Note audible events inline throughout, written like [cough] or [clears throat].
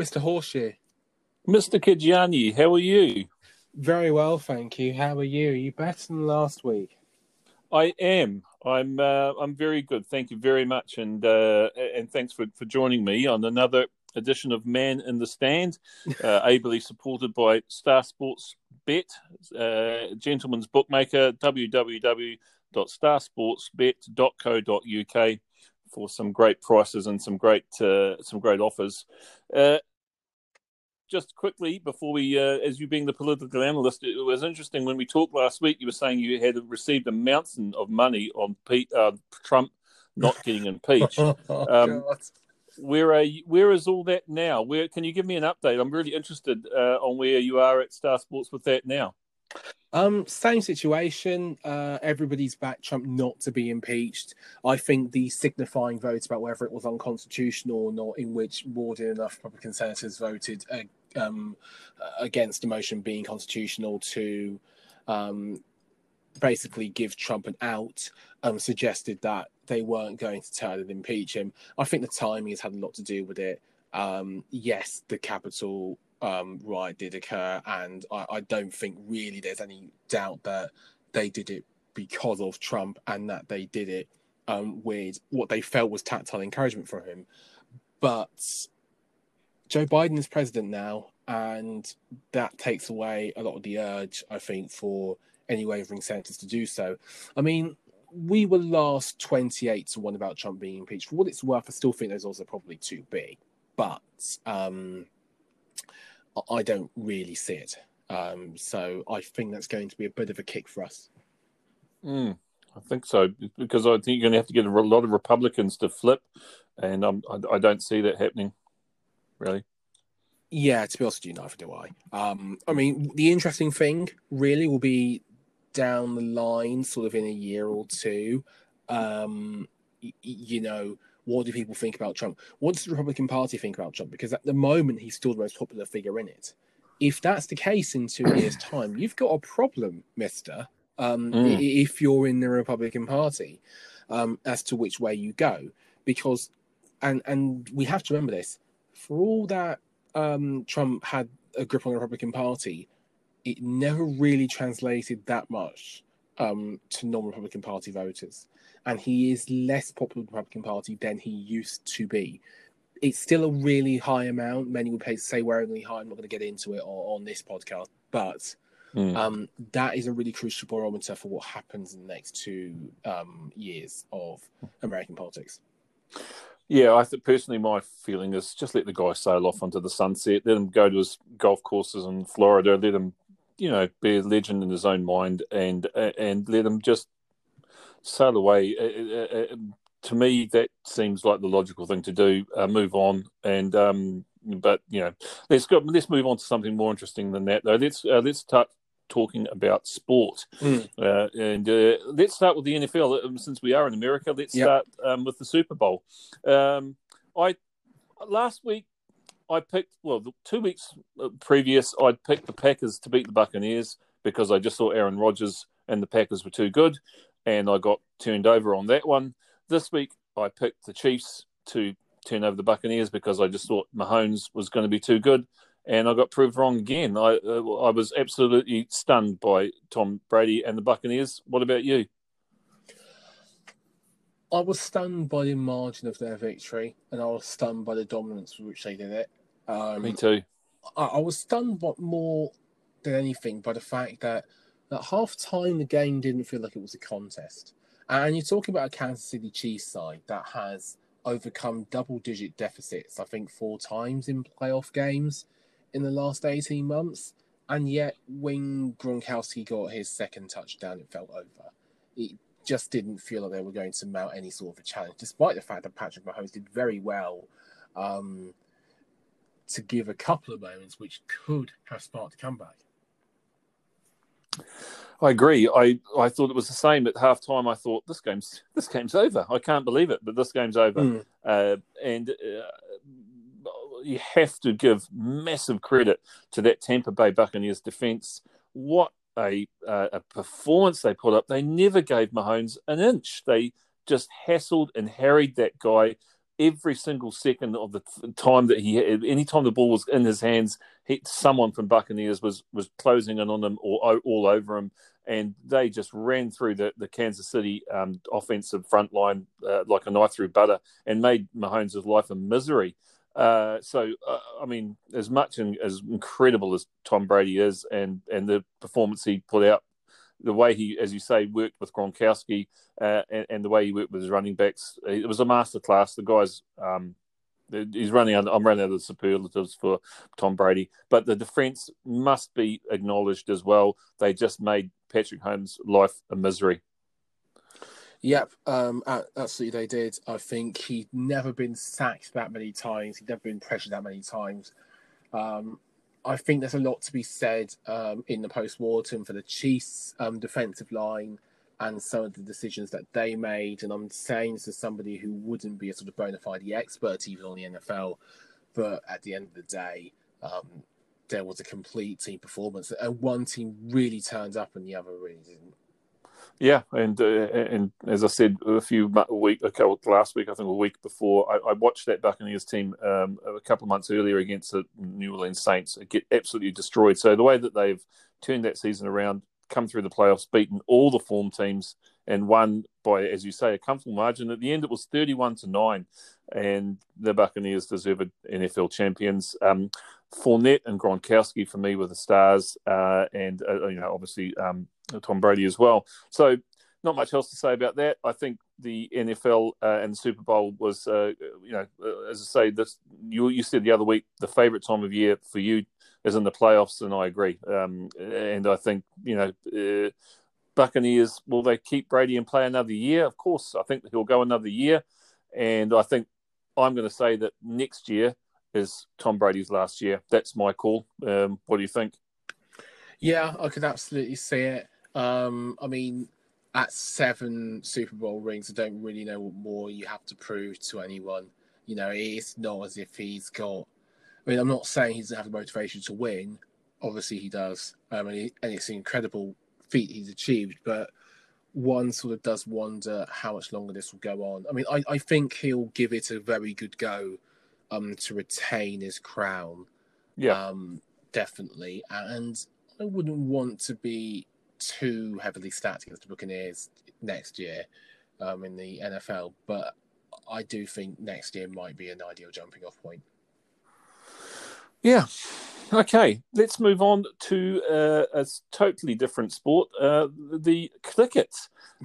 Mr. Horseshoe. Mr. Kijani, how are you? Very well, thank you. How are you? Are you better than last week? I am. I'm. Uh, I'm very good. Thank you very much, and uh, and thanks for, for joining me on another edition of Man in the Stand, [laughs] uh, ably supported by Star Sports Bet, uh, gentleman's bookmaker, www.starsportsbet.co.uk for some great prices and some great uh, some great offers. Just quickly before we, uh, as you being the political analyst, it was interesting when we talked last week. You were saying you had received a mountain of money on Pete, uh, Trump not getting impeached. oh, [laughs] um, where are you, where is all that now? Where can you give me an update? I'm really interested uh, on where you are at Star Sports with that now. Um, same situation. Uh, everybody's back Trump not to be impeached. I think the signifying vote about whether it was unconstitutional or not, in which more than enough Republican senators voted uh, um, against the motion being constitutional to um, basically give Trump an out, um, suggested that they weren't going to turn and impeach him. I think the timing has had a lot to do with it. Um, yes, the Capitol um, riot did occur, and I, I, don't think really there's any doubt that they did it because of Trump and that they did it um, with what they felt was tactile encouragement from him. But Joe Biden is president now, and that takes away a lot of the urge, I think, for any wavering senators to do so. I mean, we were last 28 to 1 about Trump being impeached. For what it's worth, I still think those odds are probably too big, but um, I don't really see it. Um, so I think that's going to be a bit of a kick for us. Mm, I think so, because I think you're going to have to get a lot of Republicans to flip, and I, I don't see that happening really. Yeah, to be honest with you, neither do I. Um, I mean, the interesting thing really will be down the line, sort of in a year or two. Um, y- you know, what do people think about Trump? What does the Republican Party think about Trump? Because at the moment, he's still the most popular figure in it. If that's the case in two years' [clears throat] time, you've got a problem, Mister. Um, mm. If you're in the Republican Party, um, as to which way you go, because and and we have to remember this for all that um, Trump had a grip on the Republican Party, it never really translated that much um, to non-Republican Party voters, and he is less popular with the Republican Party than he used to be. It's still a really high amount. Many would say we're only high. I'm not going to get into it on, on this podcast, but mm. um, that is a really crucial barometer for what happens in the next two um, years of American politics. Yeah, I think personally, my feeling is just let the guy sail off onto the sunset. Let him go to his golf courses in Florida. Let him, you know, be a legend in his own mind, and and let him just sail away. To me, that seems like the logical thing to do. Uh, move on, and um, but you know, let's go. Let's move on to something more interesting than that, though. Let's uh, let's touch talking about sport. Mm. Uh, and uh, let's start with the NFL. Um, since we are in America, let's yep. start um, with the Super Bowl. Um, I last week I picked well two weeks uh, previous I'd picked the Packers to beat the Buccaneers because I just thought Aaron Rodgers and the Packers were too good, and I got turned over on that one. This week I picked the Chiefs to turn over the Buccaneers because I just thought Mahomes was going to be too good and I got proved wrong again. I uh, I was absolutely stunned by Tom Brady and the Buccaneers. What about you? I was stunned by the margin of their victory, and I was stunned by the dominance with which they did it. Um, Me too. I, I was stunned, but more than anything, by the fact that at half time the game didn't feel like it was a contest. And you're talking about a Kansas City Chiefs side that has overcome double digit deficits, I think, four times in playoff games in the last 18 months. And yet, when Gronkowski got his second touchdown, it felt over. It just didn't feel like they were going to mount any sort of a challenge, despite the fact that Patrick Mahomes did very well um, to give a couple of moments which could have sparked a comeback. I agree. I, I thought it was the same at halftime. I thought this game's this game's over. I can't believe it, but this game's over. Mm. Uh, and uh, you have to give massive credit to that Tampa Bay Buccaneers defense. What a, uh, a performance they put up. They never gave Mahomes an inch. They just hassled and harried that guy every single second of the time that he had, any time the ball was in his hands, he, someone from Buccaneers was was closing in on him or all over him, and they just ran through the, the Kansas City um, offensive front line uh, like a knife through butter and made Mahomes' life a misery. Uh, so, uh, I mean, as much and as incredible as Tom Brady is, and and the performance he put out, the way he, as you say, worked with Gronkowski, uh, and, and, the way he worked with his running backs, it was a masterclass. The guy's, um, he's running. I'm running out of superlatives for Tom Brady, but the defense must be acknowledged as well. They just made Patrick Mahomes' life a misery. Yep, um, absolutely they did. I think he'd never been sacked that many times. He'd never been pressured that many times. Um, I think there's a lot to be said um, in the post-mortem for the Chiefs' um, defensive line and some of the decisions that they made. And I'm saying this as somebody who wouldn't be a sort of bona fide expert even on the NFL, but at the end of the day, um, there was a complete team performance, and one team really turned up and the other really didn't. Yeah, and uh, and as I said a few week, couple last week, I think a week before, I, I watched that Buccaneers team um, a couple of months earlier against the New Orleans Saints get absolutely destroyed. So the way that they've turned that season around, come through the playoffs, beaten all the form teams, and won by, as you say, a comfortable margin. At the end, it was thirty-one to nine, and the Buccaneers deserved NFL champions. Um, Fournette and Gronkowski for me were the stars, uh, and uh, you know obviously um, Tom Brady as well. So not much else to say about that. I think the NFL uh, and the Super Bowl was, uh, you know, uh, as I say, this you you said the other week the favorite time of year for you is in the playoffs, and I agree. Um, and I think you know. Uh, Buccaneers, will they keep Brady and play another year? Of course, I think he'll go another year. And I think I'm going to say that next year is Tom Brady's last year. That's my call. Um, what do you think? Yeah, I could absolutely see it. Um, I mean, at seven Super Bowl rings, I don't really know what more you have to prove to anyone. You know, it's not as if he's got. I mean, I'm not saying he doesn't have the motivation to win. Obviously, he does, um, and, he, and it's an incredible feat he's achieved. But one sort of does wonder how much longer this will go on. I mean, I, I think he'll give it a very good go um, to retain his crown. Yeah. Um, definitely. And I wouldn't want to be too heavily stacked against the Buccaneers next year um, in the NFL, but I do think next year might be an ideal jumping off point. Yeah. Okay, let's move on to uh, a totally different sport uh, the cricket.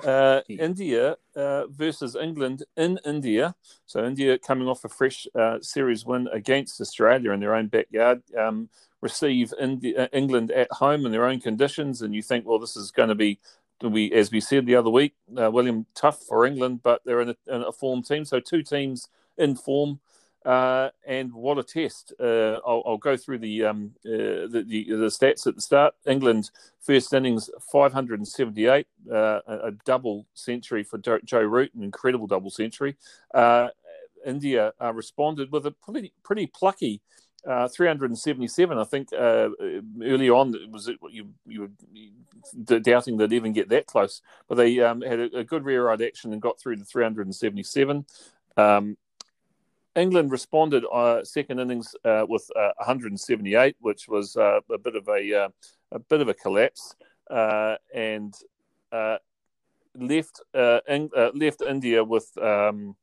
Uh, [laughs] India uh, versus England in India. So, India coming off a fresh uh, series win against Australia in their own backyard. Um, receive India, uh, England at home in their own conditions, and you think, well, this is going to be, we as we said the other week, William, tough for England, but they're in a, in a form team. So, two teams in form. Uh, and what a test! Uh, I'll, I'll, go through the, um, uh, the, the, the stats at the start. England first innings 578, uh, a, a, double century for Joe Root, an incredible double century. Uh, India uh, responded with a pretty pretty plucky. 377. I think early on it was you you were doubting they'd even get that close, but they um, had a, a, good rear eye action and got through to 377. Um, England responded uh, second innings uh, with uh, 178, which was uh, a bit of a uh, a bit of a collapse, uh, and left left India with um,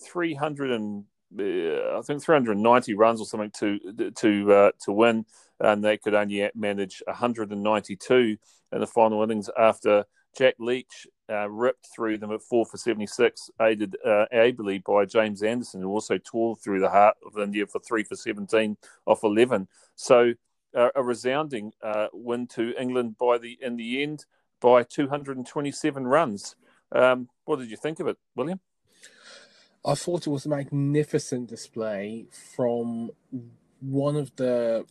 300 and I think 390 runs or something to to to win, and they could only manage 192 in the final innings after Jack Leach uh, ripped through them at four for 76, aided uh, ably by James Anderson, who also tore through the heart of India for three for 17 off 11. So uh, a resounding uh, win to England by the in the end by 227 runs. Um, what did you think of it, William? I thought it was a magnificent display from one of the,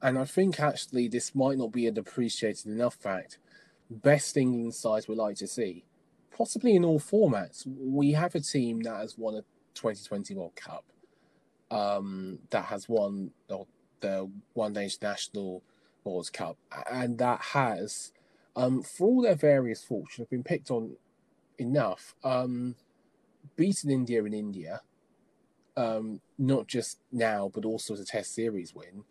and I think actually this might not be an appreciated enough fact best England sides we like to see, possibly in all formats. We have a team that has won a 2020 World Cup, um, that has won the One Day International World Cup, and that has, um, for all their various faults, have been picked on enough, um, beaten India in India, um, not just now, but also as a Test series win,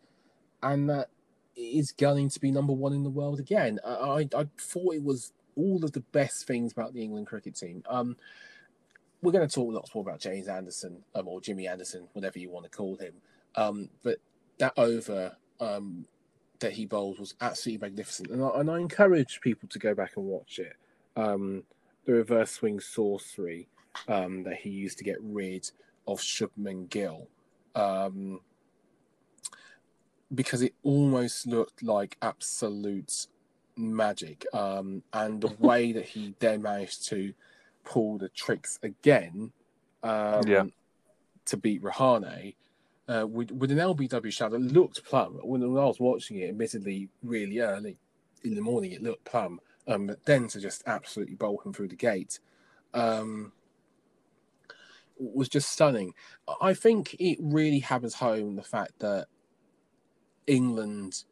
and that is going to be number one in the world again. I, I, I thought it was all of the best things about the England cricket team. Um, we're going to talk lots more about James Anderson um, or Jimmy Anderson, whatever you want to call him. Um, but that over um, that he bowled was absolutely magnificent, and I, and I encourage people to go back and watch it. Um, the reverse swing sorcery um, that he used to get rid of Shubman Gill, um, because it almost looked like absolute magic, um, and the [laughs] way that he then managed to pull the tricks again, um, Yeah. to beat Rahane. Uh, with, with an LBW shot that looked plum. When, when I was watching it, admittedly, really early in the morning, it looked plum. Um, but then to just absolutely bolt him through the gate um, was just stunning. I think it really hammers home the fact that England,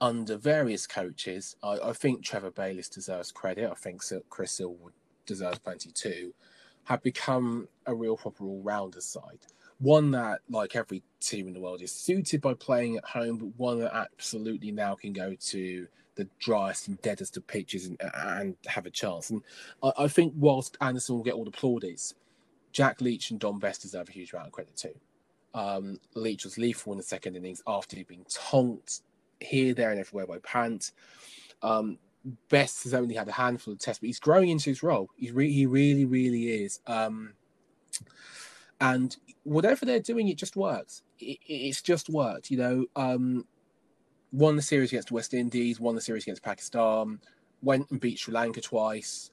under various coaches, I, I think Trevor Bayliss deserves credit. I think Chris Silverwood deserves plenty too. Have become a real proper all-rounder side. One that, like every team in the world, is suited by playing at home, but one that absolutely now can go to the driest and deadest of pitches and, and have a chance. And I, I think whilst Anderson will get all the plaudits, Jack Leach and Dom Bess deserve a huge amount of credit too. Um, Leach was lethal in the second innings after he'd been tonked here, there, and everywhere by Pant. Um, Bess has only had a handful of tests, but he's growing into his role. Re- he really, really is. Um, and whatever they're doing, it just works. It, it's just worked. You know, um, won the series against West Indies, won the series against Pakistan, went and beat Sri Lanka twice.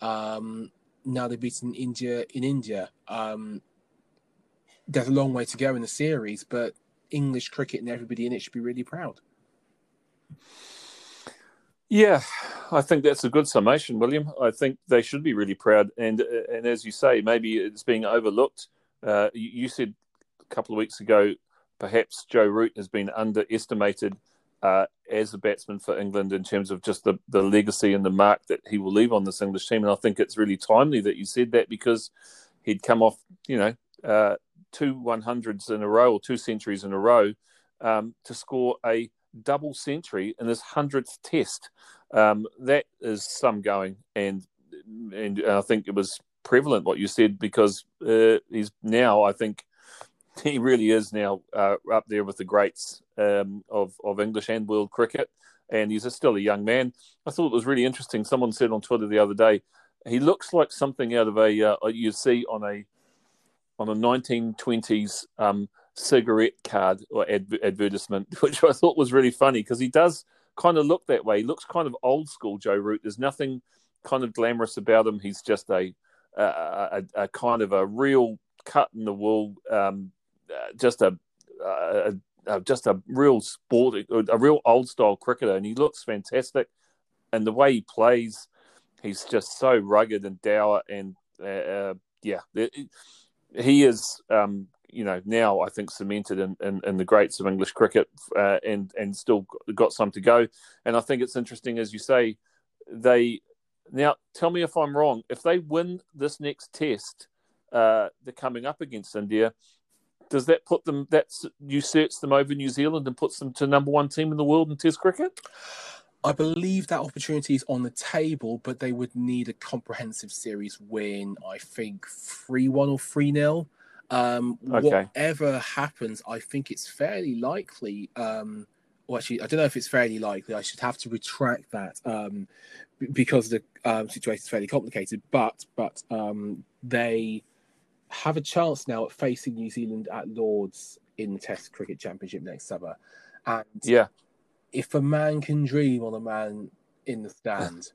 Um, now they've beaten India in India. Um, there's a long way to go in the series, but English cricket and everybody in it should be really proud. Yeah, I think that's a good summation, William. I think they should be really proud, and and as you say, maybe it's being overlooked. Uh, you, you said a couple of weeks ago, perhaps Joe Root has been underestimated uh, as a batsman for England in terms of just the the legacy and the mark that he will leave on this English team. And I think it's really timely that you said that because he'd come off, you know, uh, two one hundreds in a row or two centuries in a row um, to score a double century in his hundredth test. Um, that is some going, and and I think it was prevalent what you said because uh, he's now, I think, [laughs] he really is now uh, up there with the greats um, of of English and world cricket, and he's a, still a young man. I thought it was really interesting. Someone said on Twitter the other day, he looks like something out of a uh, you see on a on a 1920s um, cigarette card or ad- advertisement, [laughs] which I thought was really funny because he does kind of look that way. He looks kind of old school, Joe Root. There's nothing kind of glamorous about him. He's just a a, a, a kind of a real cut in the wool, um, just a, a, a, just a real sport, a real old style cricketer, and he looks fantastic. And the way he plays, he's just so rugged and dour, and uh, uh, yeah, he is um, you know now I think cemented in, in, in the greats of English cricket uh, and and still got some to go. And I think it's interesting as you say they now tell me if I'm wrong. If they win this next test, uh, they're coming up against India. Does that put them? That usurps them over New Zealand and puts them to number one team in the world in Test cricket. I believe that opportunity is on the table, but they would need a comprehensive series win. I think three one or three 0 um, Okay. Whatever happens, I think it's fairly likely. Um, well, actually, I don't know if it's fairly likely. I should have to retract that um, because the um, situation is fairly complicated. But but um, they have a chance now at facing New Zealand at Lords in the Test Cricket Championship next summer, and Yeah, if a man can dream on a man in the stand,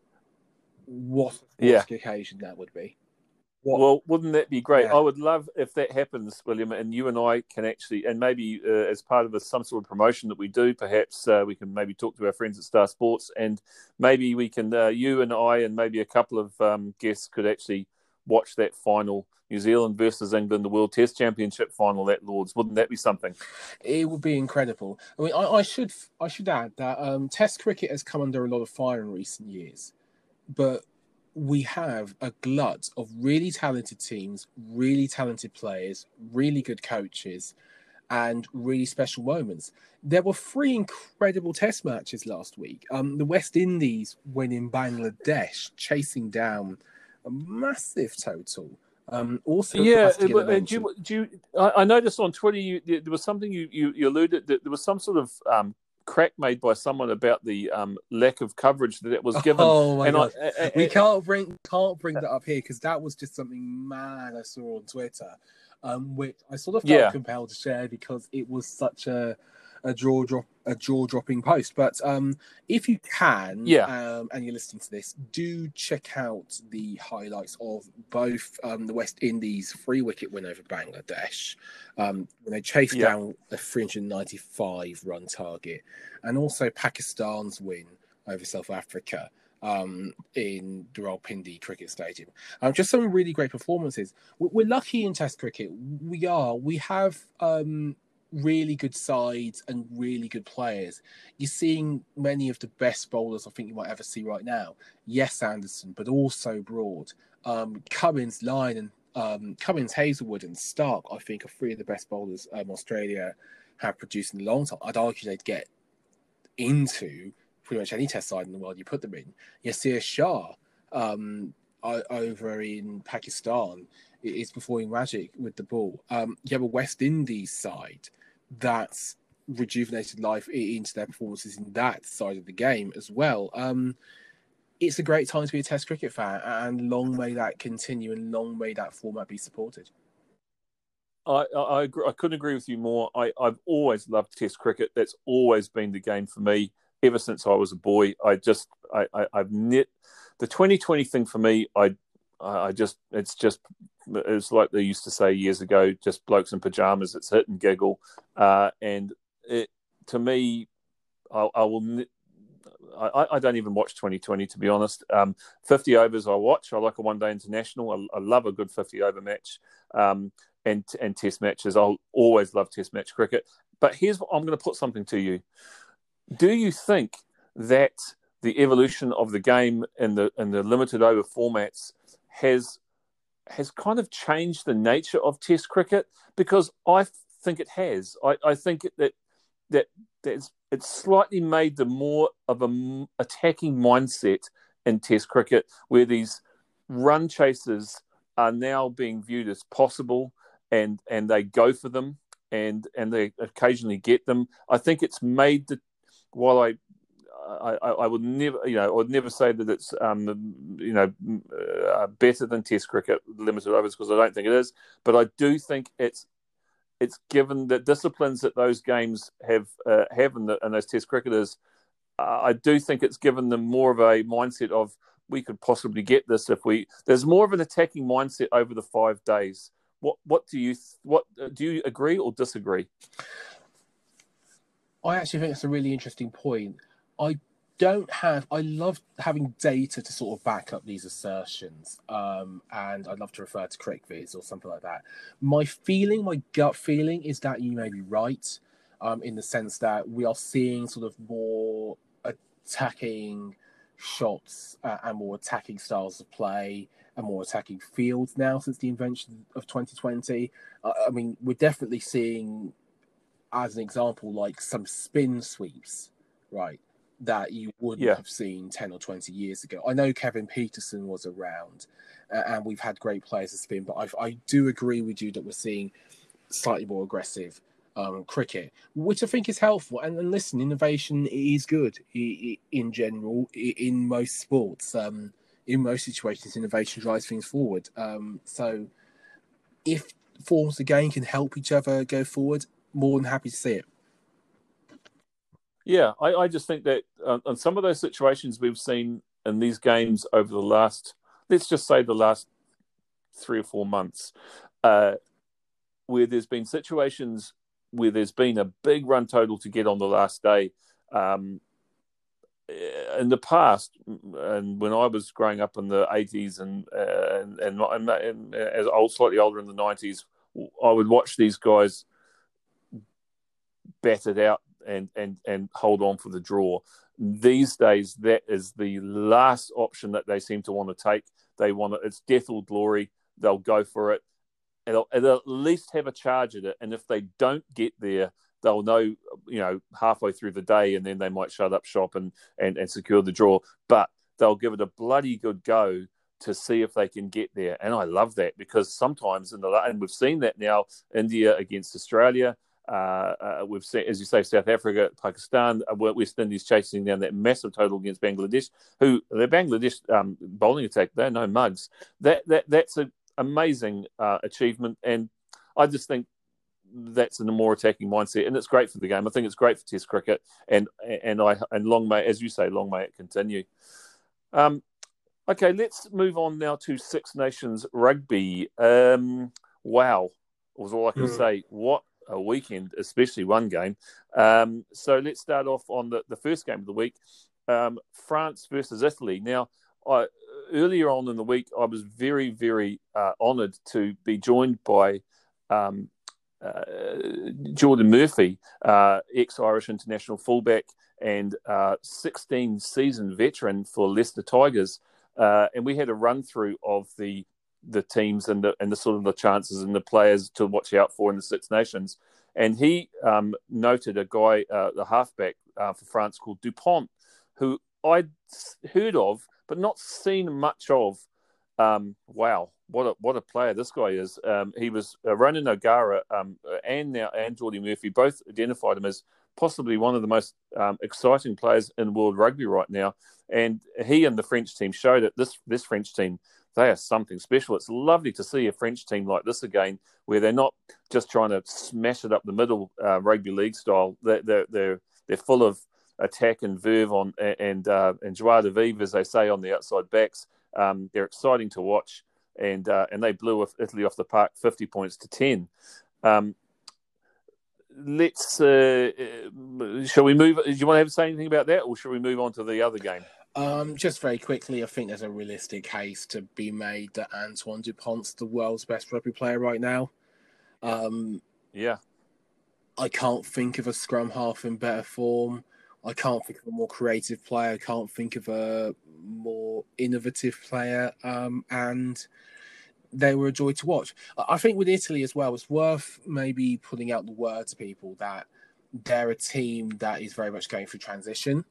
what a Yeah. occasion that would be. What- Well, wouldn't that be great? Yeah. I would love if that happens, William, and you and I can actually, and maybe uh, as part of a, some sort of promotion that we do, perhaps uh, we can maybe talk to our friends at Star Sports, and maybe we can, uh, you and I, and maybe a couple of um, guests could actually watch that final, New Zealand versus England, the World Test Championship final at Lords. Wouldn't that be something? It would be incredible. I mean, I, I should I should add that um, Test cricket has come under a lot of fire in recent years, but we have a glut of really talented teams, really talented players, really good coaches, and really special moments. There were three incredible test matches last week. Um, the West Indies winning Bangladesh, chasing down a massive total. Um, also, yeah. do you, do you, I, noticed on Twitter you, there was something you, you, you alluded that there was some sort of um, crack made by someone about the um, lack of coverage that it was given. [laughs] Oh my and god, I, I, we can't bring can't bring that up here because that was just something mad I saw on Twitter, um, which I sort of felt yeah. compelled to share because it was such a a jaw drop a jaw dropping post. But um, if you can, yeah, um, and you're listening to this, do check out the highlights of both um, the West Indies free wicket win over Bangladesh um, when they chased yeah. down a 395 run target, and also Pakistan's win over South Africa um, in the Rawalpindi Cricket Stadium. Um, just some really great performances. We're lucky in Test cricket. We are. We have um, really good sides and really good players. You're seeing many of the best bowlers I think you might ever see right now. Yes, Anderson, but also Broad. Um, Cummins, Lyon, and um, Cummins, Hazlewood, and Stark, I think, are three of the best bowlers um, Australia have produced in a long time. I'd argue they'd get into pretty much any test side in the world you put them in. Yasir Shah um, over in Pakistan is performing magic with the ball. Um, you have a West Indies side that's rejuvenated life into their performances in that side of the game as well. Um, it's a great time to be a Test cricket fan, and long may that continue, and long may that format be supported. I I, agree, I couldn't agree with you more. I, I've always loved Test cricket. That's always been the game for me ever since I was a boy. I just I, I have knit the 2020 thing for me. I I just it's just it's like they used to say years ago, just blokes in pajamas. It's hit and giggle, uh, and it to me, I, I will. I, I, don't even watch 2020 to be honest. Um, 50 overs I watch. I like a one day international. I, I, love a good 50 over match, um, and and test matches. I'll always love test match cricket. But here's what I'm going to put something to you. Do you think that the evolution of the game in the in the limited over formats has has kind of changed the nature of Test cricket because I think it has. I, I think that that that's it's slightly made the more of a attacking mindset in Test cricket, where these run chasers are now being viewed as possible, and and they go for them, and and they occasionally get them. I think it's made the while I I, I, would never, you know, I would never say that it's, um, you know, uh, better than Test cricket limited overs because I don't think it is. But I do think it's it's given the disciplines that those games have uh, have in, the, in those Test cricketers. Uh, I do think it's given them more of a mindset of we could possibly get this if we. There's more of an attacking mindset over the five days. What what do you what do you agree or disagree? I actually think it's a really interesting point. I don't have I love having data to sort of back up these assertions. Um, and I'd love to refer to CricViz or something like that. My feeling, my gut feeling is that you may be right, um, in the sense that we are seeing sort of more attacking shots uh, and more attacking styles of play and more attacking fields now since the invention of 2020. Uh, I mean, we're definitely seeing, as an example, like some spin sweeps, right? That you wouldn't yeah. have seen 10 or 20 years ago. I know Kevin Pietersen was around uh, and we've had great players to spin, but I've, i do agree with you that we're seeing slightly more aggressive um, cricket, which I think is helpful. And, and listen, innovation is good in general in most sports. Um, in most situations, innovation drives things forward. Um, so if forms game can help each other go forward, more than happy to see it. Yeah, I, I just think that uh, on some of those situations we've seen in these games over the last, let's just say the last three or four months, uh, where there's been situations where there's been a big run total to get on the last day. Um, in the past, and when I was growing up in the 80s and uh, and, and, and, and as old, slightly older in the 90s, I would watch these guys battered out and and and hold on for the draw. These days, that is the last option that they seem to want to take. They want it; it's death or glory. They'll go for it. And they'll, they'll at least have a charge at it. And if they don't get there, they'll know, you know, halfway through the day, and then they might shut up shop and and, and secure the draw. But they'll give it a bloody good go to see if they can get there. And I love that because sometimes in the and we've seen that now India against Australia. Uh, we've seen, as you say, South Africa, Pakistan, uh, West Indies chasing down that massive total against Bangladesh. Who the Bangladesh um, bowling attack? They're no mugs. That that that's an amazing uh, achievement, and I just think that's in a more attacking mindset, and it's great for the game. I think it's great for Test cricket, and and I and long may, as you say, long may it continue. Um, okay, let's move on now to Six Nations rugby. Um, wow, was all I can mm. say. What a weekend, especially one game. Um, so let's start off on the, the first game of the week um, France versus Italy. Now, I, earlier on in the week, I was very, very uh, honoured to be joined by um, uh, Geordan Murphy, uh, ex Irish international fullback and uh, 16 season veteran for Leicester Tigers. Uh, and we had a run through of the the teams and the and the sort of the chances and the players to watch out for in the Six Nations. And he um, noted a guy, uh, the halfback uh, for France called Dupont, who I'd heard of but not seen much of. Um, wow, what a what a player this guy is! Um, he was uh, Ronan O'Gara um, and now and Geordan Murphy both identified him as possibly one of the most um, exciting players in world rugby right now. And he and the French team showed it. This this French team they are something special. It's lovely to see a French team like this again, where they're not just trying to smash it up the middle, uh, rugby league style. They're, they're they're they're full of attack and verve on and uh, and joie de vivre, as they say on the outside backs. Um, they're exciting to watch, and uh, and they blew Italy off the park, fifty points to ten. Um, let's uh, uh shall we move? Do you want to have say anything about that, or shall we move on to the other game? Um, just very quickly, I think there's a realistic case to be made that Antoine Dupont's the world's best rugby player right now. Um, yeah. I can't think of a scrum half in better form. I can't think of a more creative player. I can't think of a more innovative player. Um, and they were a joy to watch. I think with Italy as well, it's worth maybe putting out the word to people that they're a team that is very much going through transition.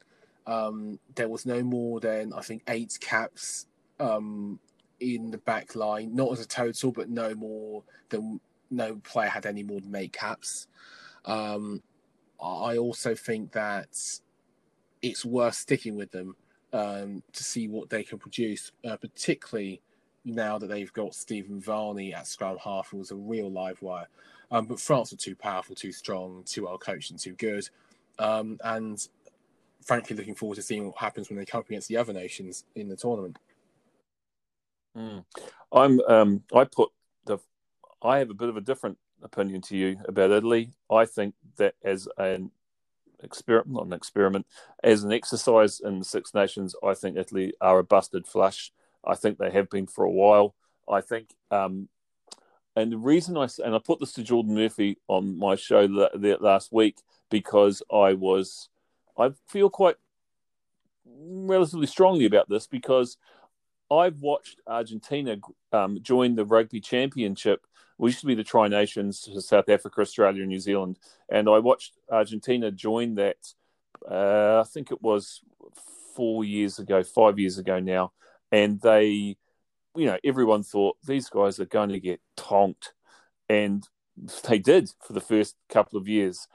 Um, there was no more than I think eight caps um, in the back line, not as a total, but no more than no player had any more than eight caps. Um, I also think that it's worth sticking with them um, to see what they can produce, uh, particularly now that they've got Stephen Varney at scrum half, who was a real live wire. Um, but France are too powerful, too strong, too well coached, and too good. Um, and frankly looking forward to seeing what happens when they come up against the other nations in the tournament. Mm. I'm um, I put the I have a bit of a different opinion to you about Italy. I think that as an experiment, not an experiment, as an exercise in the Six Nations, I think Italy are a busted flush. I think they have been for a while. I think, um, and the reason I and I put this to Geordan Murphy on my show that last week because I was I feel quite relatively strongly about this because I've watched Argentina um, join the Rugby Championship. We used to be the Tri Nations, South Africa, Australia, and New Zealand, and I watched Argentina join that. Uh, I think it was four years ago, five years ago now, and they, you know, everyone thought these guys are going to get tonked, and they did for the first couple of years,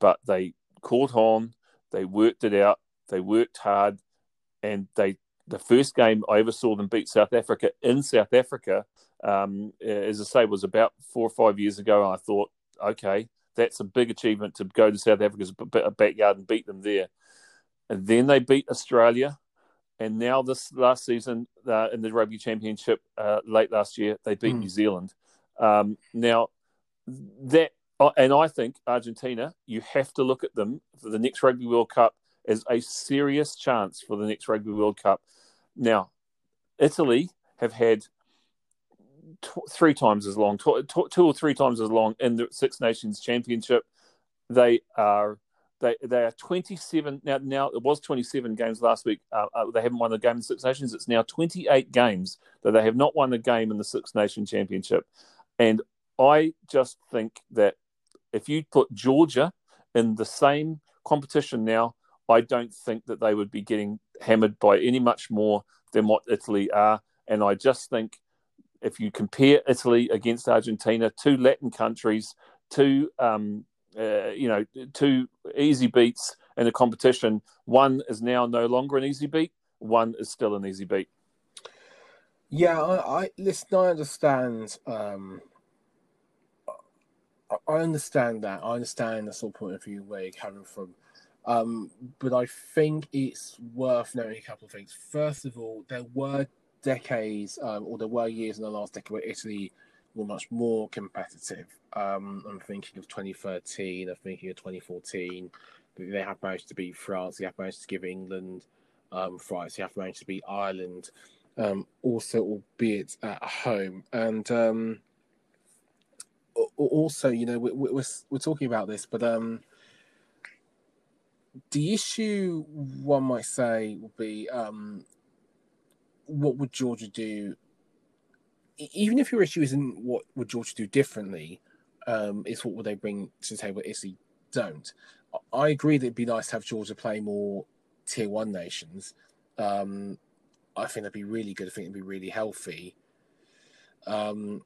but they caught on they worked it out. They worked hard, and they the first game I ever saw them beat South Africa in South Africa, um, as I say, was about four or five years ago. And I thought, okay, that's a big achievement to go to South Africa's backyard and beat them there. And then they beat Australia, and now this last season uh, in the Rugby Championship uh, late last year, they beat mm. New Zealand. Um, now that and I think Argentina, you have to look at them for the next Rugby World Cup as a serious chance for the next Rugby World Cup. Now, Italy have had three times as long, two or three times as long in the Six Nations Championship. They are They they are 27 now. Now it was 27 games last week. Uh, uh, they haven't won the game in Six Nations. It's now 28 games that they have not won a game in the Six Nation Championship, and I just think that if you put Georgia in the same competition now, I don't think that they would be getting hammered by any much more than what Italy are. And I just think if you compare Italy against Argentina, two Latin countries, two um, uh, you know two easy beats in a competition, one is now no longer an easy beat, one is still an easy beat. Yeah, I, I listen. I understand. Um, I understand that. I understand the sort of point of view where you're coming from. Um, but I think it's worth noting a couple of things. First of all, there were decades, um, or there were years in the last decade where Italy were much more competitive. Um, I'm thinking of 2013, I'm thinking of 2014. They have managed to beat France, they have managed to give England um, France, they have managed to beat Ireland, um, also, albeit at home. And um, also, you know, we, we're, we're talking about this, but um, the issue one might say would be um, what would Georgia do? Even if your issue isn't what would Georgia do differently, um, it's what would they bring to the table if they don't. I agree that it'd be nice to have Georgia play more tier one nations. Um, I think that'd be really good. I think it'd be really healthy. Um,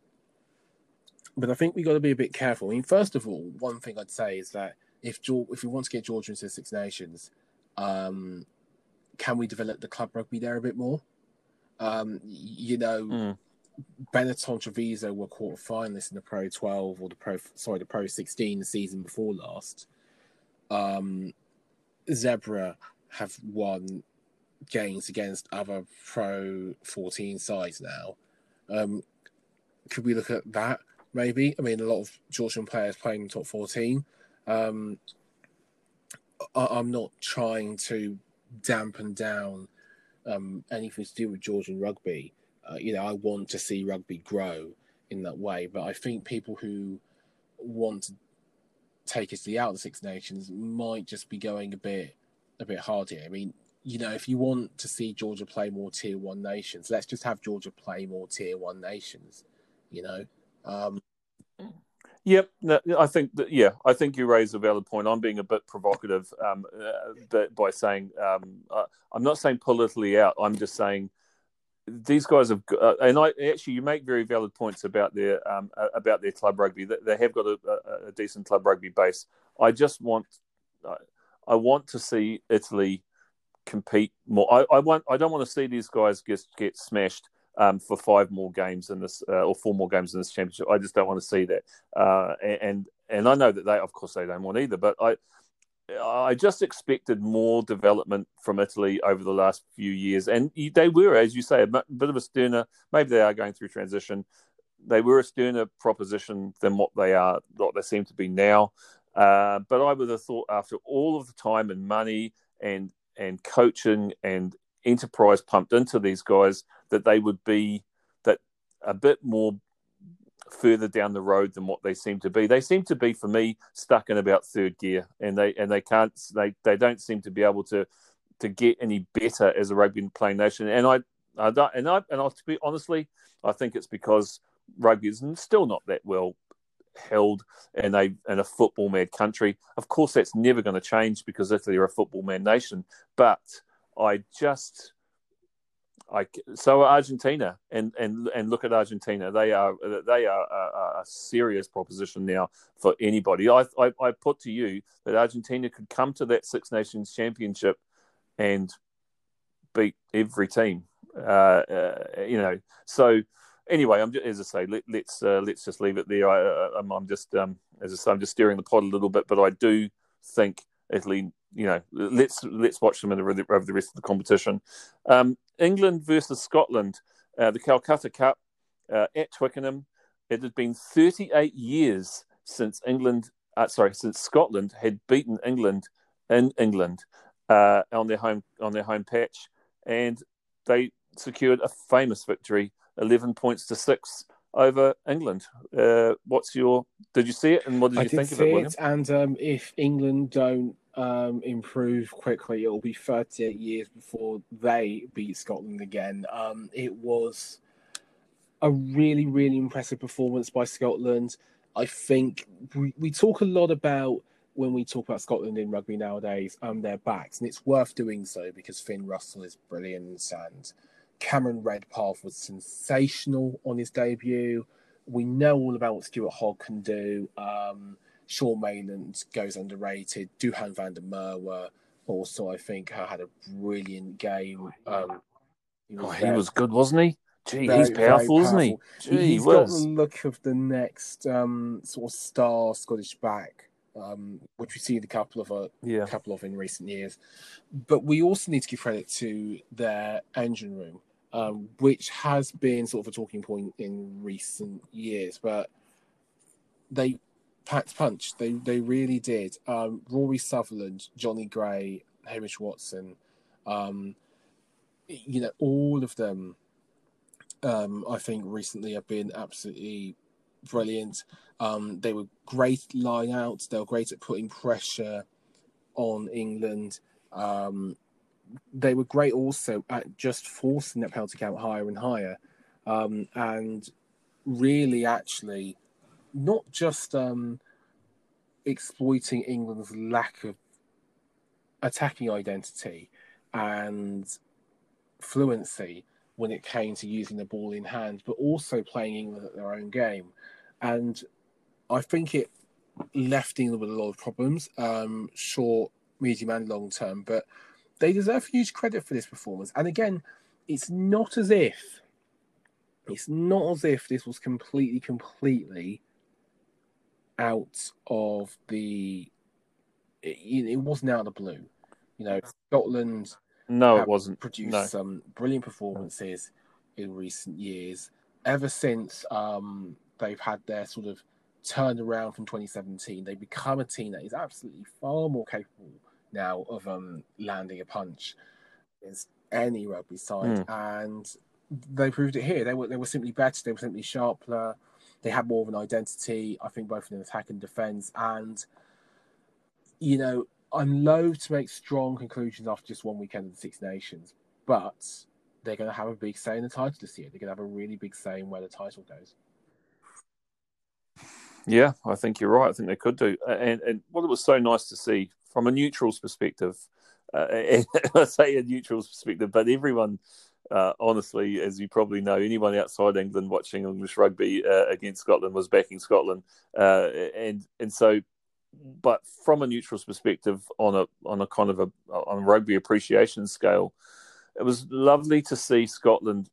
but I think we got to be a bit careful. I mean, first of all, one thing I'd say is that if if we want to get Georgia into the Six Nations, um, can we develop the club rugby there a bit more? Um, you know, mm. Benetton Treviso were quarter finalists in the Pro 12 or the Pro sorry the Pro 16 the season before last. Um, Zebre have won games against other Pro 14 sides now. Um, could we look at that? Maybe. I mean, a lot of Georgian players playing in top 14. Um, I, am not trying to dampen down um, anything to do with Georgian rugby. Uh, you know, I want to see rugby grow in that way, but I think people who want to take us to the out of the Six Nations might just be going a bit a bit hard here. I mean, you know, if you want to see Georgia play more tier one nations, let's just have Georgia play more tier one nations. You know, um, Yep, no, I think that. Yeah, I think you raise a valid point. I'm being a bit provocative, um, uh, by saying um, uh, I'm not saying politically out. I'm just saying these guys have, uh, and I actually you make very valid points about their um, about their club rugby. They, they have got a, a, a, decent club rugby base. I just want, I want to see Italy compete more. I, I want. I don't want to see these guys get get smashed um, for five more games in this uh, or four more games in this championship. I just don't want to see that. Uh, and and I know that they, of course, they don't want either. But I I just expected more development from Italy over the last few years, and they were, as you say, a bit of a sterner. Maybe they are going through transition. They were a sterner proposition than what they are, what they seem to be now. Uh, but I would have thought, after all of the time and money and and coaching and enterprise pumped into these guys that they would be that a bit more further down the road than what they seem to be. They seem to be, for me, stuck in about third gear, and they and they can't they they don't seem to be able to to get any better as a rugby playing nation. And I, I don't, and I and I, to be honestly, I think it's because rugby is still not that well held in a in a football mad country. Of course, that's never going to change because if they're a football mad nation, but I just I so Argentina and and and look at Argentina. They are they are a, a serious proposition now for anybody. I, I, I put to you that Argentina could come to that Six Nations Championship and beat every team. Uh, uh, you know, so anyway, I'm just, as I say, let, us let's, uh, let's just leave it there. I, am just um, as I say, I'm just steering the pot a little bit, but I do think Italy you know, let's let's watch them over the, over the rest of the competition. Um, England versus Scotland, uh, the Calcutta Cup uh, at Twickenham. It had been 38 years since England, uh, sorry, since Scotland had beaten England in England uh, on their home on their home patch, and they secured a famous victory, 11 points to six over England. Uh, what's your? Did you see it, and what did I you did think of it? it and um, if England don't um, improve quickly, it'll be 38 years before they beat Scotland again. Um, it was a really, really impressive performance by Scotland. I think we, we talk a lot about when we talk about Scotland in rugby nowadays, um, their backs, and it's worth doing so because Finn Russell is brilliant and Cameron Redpath was sensational on his debut. We know all about what Stuart Hogg can do. Um, Sean Maitland goes underrated. Duhan van der Merwe also, I think, had a brilliant game. Um, he was, oh, he was good, wasn't he? Gee, very, he's powerful, isn't he? Gee, he's got the look of the next um, sort of star Scottish back, um, which we see a couple of a uh, yeah. couple of in recent years. But we also need to give credit to their engine room, um, which has been sort of a talking point in recent years. But they packed punch. They they really did. Um, Rory Sutherland, Johnny Gray, Hamish Watson, um, you know, all of them um, I think recently have been absolutely brilliant. Um, they were great line out. They were great at putting pressure on England. Um, they were great also at just forcing that penalty count higher and higher, um, and really actually not just um, exploiting England's lack of attacking identity and fluency, when it came to using the ball in hand, but also playing England at their own game. And I think it left England with a lot of problems, um, short, medium, and long term. But they deserve huge credit for this performance. And again, it's not as if it's not as if this was completely, completely out of the. It, it wasn't out of the blue. You know, Scotland no, it wasn't. Produced no. some brilliant performances in recent years. Ever since um, they've had their sort of turnaround from 2017, they become a team that is absolutely far more capable now of um, landing a punch as any rugby side, mm. and they proved it here. They were they were simply better. They were simply sharper. They had more of an identity. I think both in attack and defence, and you know I'm loath to make strong conclusions after just one weekend of the Six Nations, but they're going to have a big say in the title this year. They're going to have a really big say in where the title goes. Yeah, I think you're right. I think they could do. And, and what it was so nice to see from a neutral's perspective, uh, [laughs] I say a neutral's perspective, but everyone, uh, honestly, as you probably know, anyone outside England watching English rugby uh, against Scotland was backing Scotland, uh, and and so but from a neutral's perspective, on a on a kind of a on a rugby appreciation scale, it was lovely to see Scotland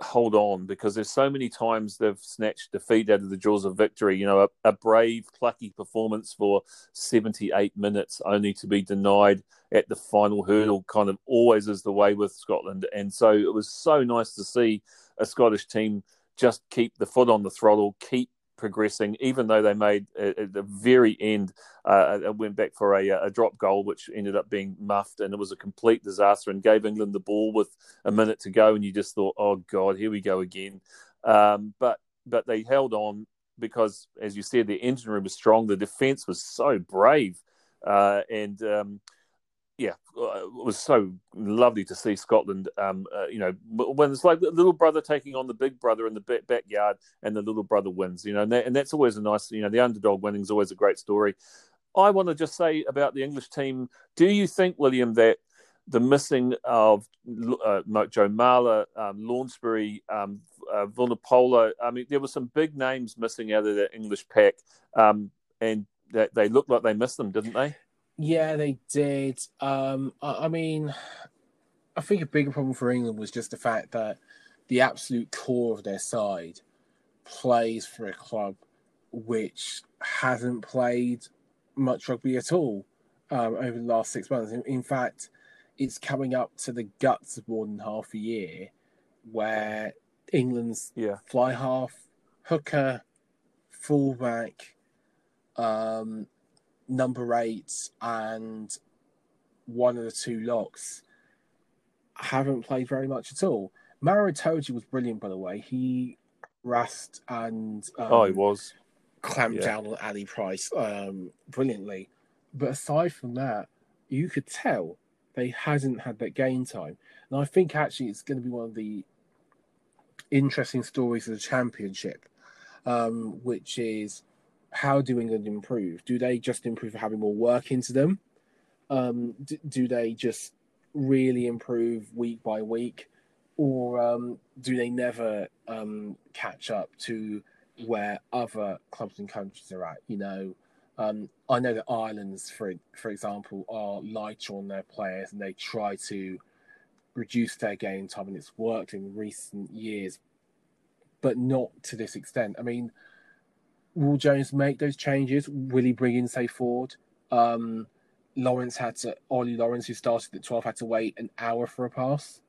hold on because there's so many times they've snatched defeat out of the jaws of victory. You know, a, a, brave, plucky performance for 78 minutes only to be denied at the final hurdle, kind of always is the way with Scotland. And so it was so nice to see a Scottish team just keep the foot on the throttle, keep progressing, even though they made at the very end, uh, went back for a, a, drop goal, which ended up being muffed, and it was a complete disaster and gave England the ball with a minute to go, and you just thought, oh God, here we go again. Um, but but they held on because, as you said, the engine room was strong, the defence was so brave, uh, and um, yeah, uh, it was so lovely to see Scotland. Um, uh, you know, when it's like the little brother taking on the big brother in the backyard, and the little brother wins. You know, and, that, and that's always a nice. You know, the underdog winning is always a great story. I want to just say about the English team. Do you think, William, that the missing of uh, Joe Marler, um, Lawnsbury, um, uh, I mean, there were some big names missing out of the English pack, um, and they looked like they missed them, didn't they? Yeah, they did. Um, I, I mean, I think a bigger problem for England was just the fact that the absolute core of their side plays for a club which hasn't played much rugby at all um, over the last six months. In, in, fact, it's coming up to the guts of more than half a year where England's yeah. fly half, hooker, fullback, um, number eight and one of the two locks haven't played very much at all. Maro Itoje was brilliant, by the way. He rust and um, oh, he was clamped yeah. down on Ali Price um, brilliantly. but aside from that, you could tell they hadn't had that game time. And I think actually it's going to be one of the interesting stories of the championship, um, which is how do England improve? Do they just improve for having more work into them? Um, do, do they just really improve week by week? Or um, do they never um, catch up to where other clubs and countries are at? You know, um, I know that Ireland's, for for example, are lighter on their players and they try to reduce their game time, and it's worked in recent years, but not to this extent. I mean, will Jones make those changes? Will he bring in, say, Ford? Um, Lawrence had to, Ollie Lawrence, who started at 12, had to wait an hour for a pass,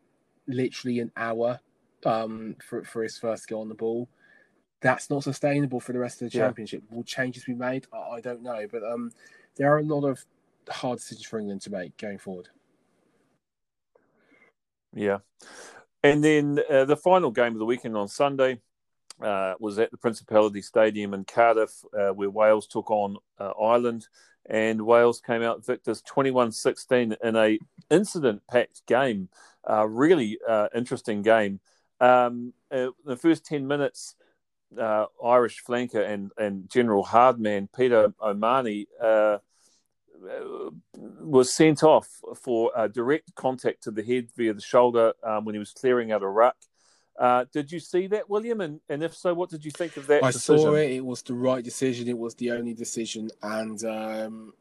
literally an hour um, for, for his first go on the ball. That's not sustainable for the rest of the championship. Yeah. Will changes be made? I, I don't know. But um, there are a lot of hard decisions for England to make going forward. Yeah. And then uh, the final game of the weekend on Sunday uh, was at the Principality Stadium in Cardiff, uh, where Wales took on uh, Ireland, and Wales came out victors 21-16 in a incident-packed game. Uh, really uh, interesting game. Um, the first 10 minutes, Irish flanker and, and general hardman Peter O'Mahony was sent off for direct contact to the head via the shoulder um, when he was clearing out a ruck. Uh, did you see that, William? And, and if so, what did you think of that? I decision? saw it. It was the right decision. It was the only decision, and um,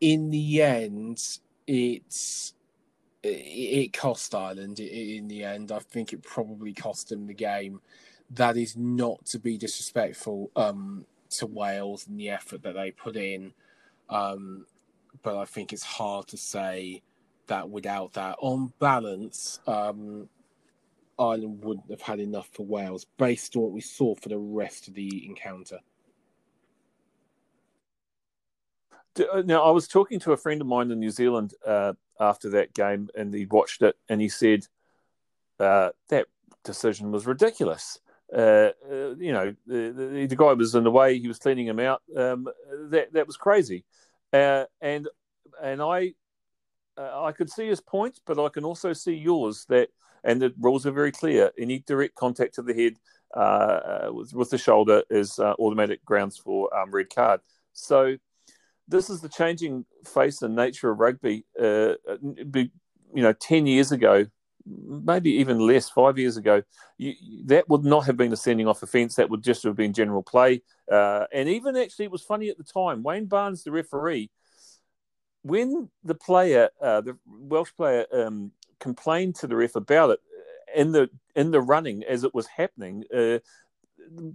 in the end, it's it, cost Ireland. In the end, I think it probably cost them the game. That is not to be disrespectful um, to Wales and the effort that they put in, um, but I think it's hard to say that without that. On balance. Um, Ireland wouldn't have had enough for Wales based on what we saw for the rest of the encounter. Uh, now, I was talking to a friend of mine in New Zealand uh, after that game, and he watched it, and he said uh, that decision was ridiculous. Uh, uh you know, the, the, guy was in the way; he was cleaning him out. Um, that that was crazy, uh, and and I I could see his point, but I can also see yours that and the rules are very clear. Any direct contact to the head uh, with, with, the shoulder is uh, automatic grounds for um, red card. So this is the changing face and nature of rugby. Uh, be, you know, ten years ago, maybe even less, five years ago, you, that would not have been a sending off offence. That would just have been general play. Uh, and even actually, it was funny at the time. Wayne Barnes, the referee, when the player, uh, the Welsh player, um, complained to the ref about it in the in the running as it was happening. Uh,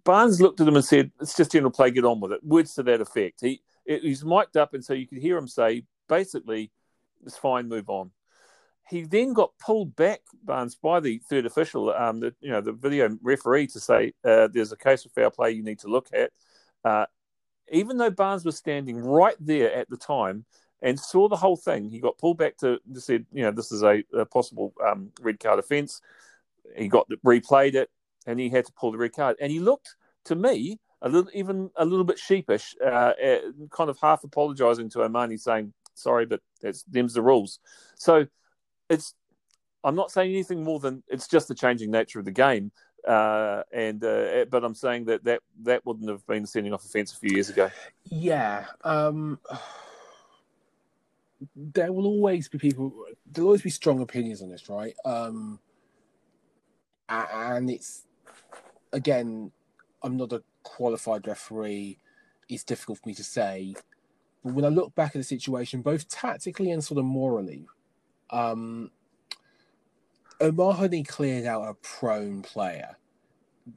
Barnes looked at him and said, "It's just general play. Get on with it." Words to that effect. He he's mic'd up, and so you could hear him say, basically, "It's fine. Move on." He then got pulled back, Barnes, by the third official, um, the you know the video referee, to say uh, there's a case of foul play you need to look at. Uh, even though Barnes was standing right there at the time, and saw the whole thing. He got pulled back to, said, you know, this is a, a possible um, red card offence. He got replayed it, and he had to pull the red card. And he looked to me a little, even a little bit sheepish, uh, uh kind of half apologising to O'Mahony, saying, "Sorry, but that's them's the rules." So it's. I'm not saying anything more than it's just the changing nature of the game. Uh, and uh, but I'm saying that that that wouldn't have been sending off offence a few years ago. Yeah. Um there will always be people. There'll always be strong opinions on this, right? Um, and it's again, I'm not a qualified referee. It's difficult for me to say, but when I look back at the situation, both tactically and sort of morally, um, O'Mahony cleared out a prone player.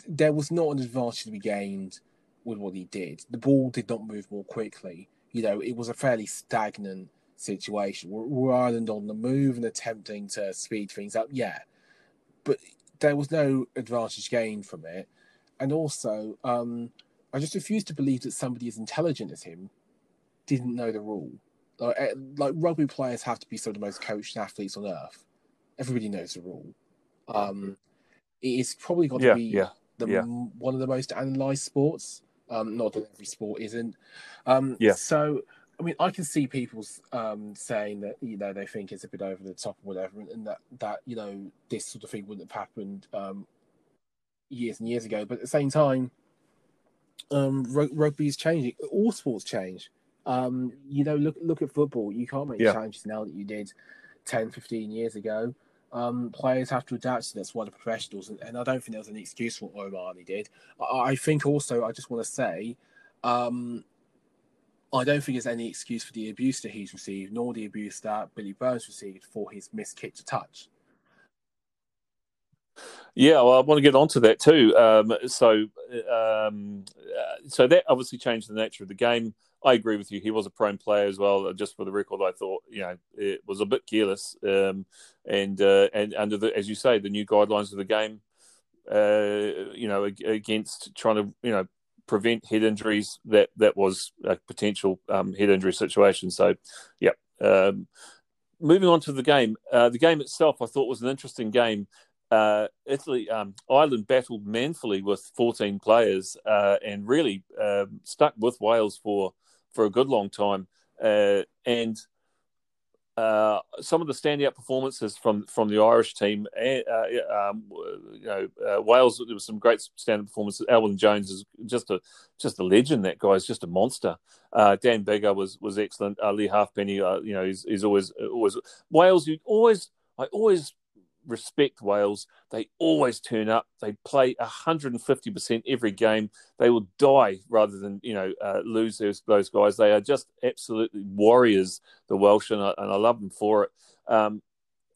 There was not an advantage to be gained with what he did. The ball did not move more quickly. You know, it was a fairly stagnant situation. Were Ireland on the move and attempting to speed things up? Yeah, but there was no advantage gained from it. And also, um, I just refuse to believe that somebody as intelligent as him didn't know the rule. Like, eh, like rugby players have to be some of the most coached athletes on earth. Everybody knows the rule. Um, it's probably got to yeah, be yeah, the, yeah. one of the most analysed sports. Um, not that every sport isn't. Um, yeah. So I mean, I can see people um, saying that you know they think it's a bit over the top or whatever, and that that you know this sort of thing wouldn't have happened um, years and years ago. But at the same time, um, rugby is changing. All sports change. Um, you know, look look at football. You can't make yeah. changes now that you did 10, 15 years ago. Um, players have to adapt to this. One of the professionals, and, and, I don't think there was any excuse for what O'Mahony did. I, I, think also, I just want to say, um, I don't think there's any excuse for the abuse that he's received, nor the abuse that Billy Burns received for his missed kick to touch. Yeah, well, I want to get onto that too. Um, so, um, uh, so that obviously changed the nature of the game. I agree with you. He was a prone player as well. Just for the record, I thought you know it was a bit careless, um, and uh, and under the as you say the new guidelines of the game, uh, you know against trying to you know prevent head injuries, that that was a potential um, head injury situation. So, yeah. Um, moving on to the game, uh, the game itself, I thought was an interesting game. Uh, Italy, um, Ireland battled manfully with 14 players uh, and really um, stuck with Wales for for a good long time. Uh, and uh, some of the standout performances from from the Irish team, uh, um, you know, uh, Wales. There was some great standout performances. Alun Wyn Jones is just a just a legend. That guy is just a monster. Uh, Dan Biggar was was excellent. Uh, Lee Halfpenny, you know, he's, he's always always Wales. You always I always respect Wales. They always turn up. They play 150% every game. They will die rather than you know uh, lose those, those guys. They are just absolutely warriors, the Welsh, and I, and I love them for it. Um,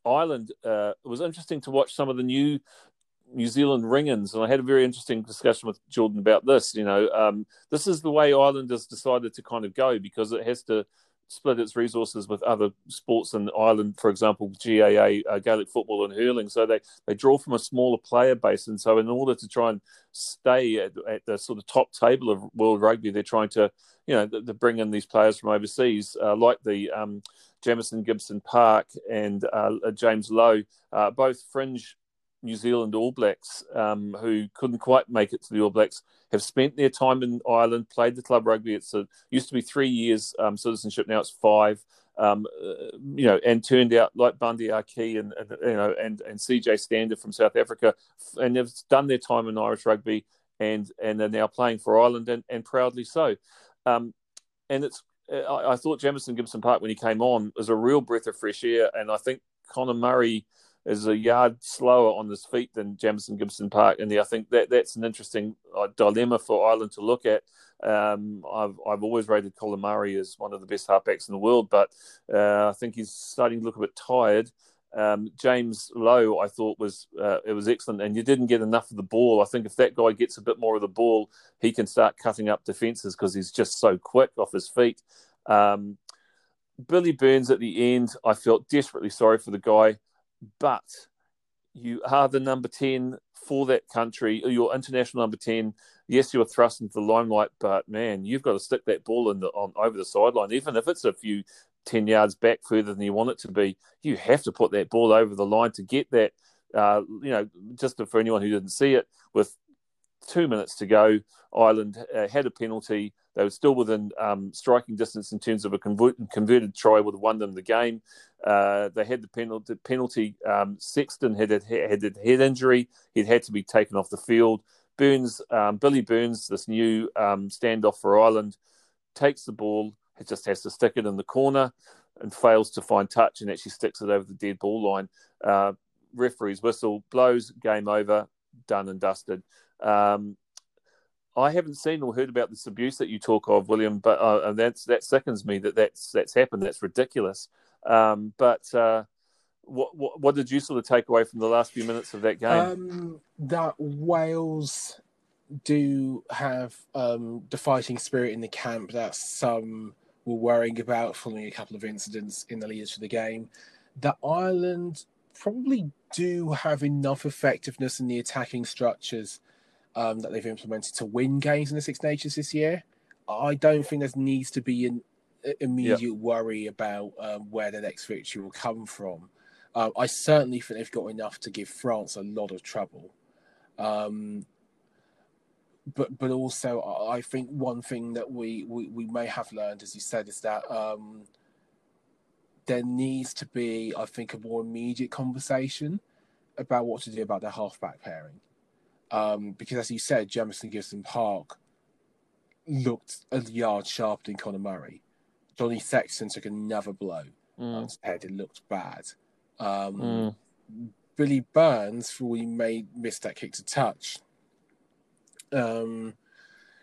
Ireland, uh, it was interesting to watch some of the new New Zealand ring-ins, and I had a very interesting discussion with Geordan about this. You know, um, this is the way Ireland has decided to kind of go because it has to split its resources with other sports in Ireland, for example, GAA, uh, Gaelic football, and hurling. So they, they draw from a smaller player base. And so, in order to try and stay at, at the sort of top table of world rugby, they're trying to, you know, to bring in these players from overseas, uh, like the um, Jamison Gibson Park and uh, James Lowe, uh, both fringe New Zealand All Blacks um, who couldn't quite make it to the All Blacks have spent their time in Ireland, played the club rugby. It's a, used to be three years um, citizenship, now it's five. Um, uh, you know, and turned out like Bundee Aki and, and, you know and and CJ Stander from South Africa, and they've done their time in Irish rugby and and are now playing for Ireland and, and proudly so. Um, and it's I, I, thought Jamison Gibson Park when he came on was a real breath of fresh air, and I think Conor Murray is a yard slower on his feet than Jamison Gibson Park, and I think that that's an interesting uh, dilemma for Ireland to look at. Um, I've I've always rated Colin Murray as one of the best halfbacks in the world, but uh, I think he's starting to look a bit tired. Um, James Lowe, I thought was uh, it was excellent, and you didn't get enough of the ball. I think if that guy gets a bit more of the ball, he can start cutting up defences because he's just so quick off his feet. Um, Billy Burns at the end, I felt desperately sorry for the guy but you are the number 10 for that country, your international number 10. Yes, you are thrust into the limelight, but man, you've got to stick that ball in the, on over the sideline, even if it's a few 10 yards back further than you want it to be. You have to put that ball over the line to get that. Uh, you know, just for anyone who didn't see it, with two minutes to go, Ireland uh, had a penalty. They were still within um, striking distance in terms of a convert, converted try would have won them the game. Uh, they had the penalty. penalty um, Sexton had a, had a head injury. He'd had to be taken off the field. Burns, um, Billy Burns, this new um, standoff for Ireland, takes the ball. It just has to stick it in the corner and fails to find touch and actually sticks it over the dead ball line. Uh, referee's whistle blows, game over, done and dusted. Um, I haven't seen or heard about this abuse that you talk of, William, but uh, that's that seconds me that that's that's happened. That's ridiculous. Um, but uh, what, what, what did you sort of take away from the last few minutes of that game? Um, that Wales do have um, the fighting spirit in the camp that some were worrying about following a couple of incidents in the leaders for the game. That Ireland probably do have enough effectiveness in the attacking structures um, that they've implemented to win games in the Six Nations this year. I don't think there needs to be an immediate worry about um, where the next victory will come from. Uh, I certainly think they've got enough to give France a lot of trouble. Um, but but also I think one thing that we, we, we may have learned, as you said, is that um, there needs to be, I think, a more immediate conversation about what to do about the halfback pairing. Um, because as you said, Jamison Gibson Park looked a yard sharper than Conor Murray. Johnny Sexton took another blow mm. on his head. It looked bad. Um, mm. Billy Burns, for he made missed that kick to touch, um,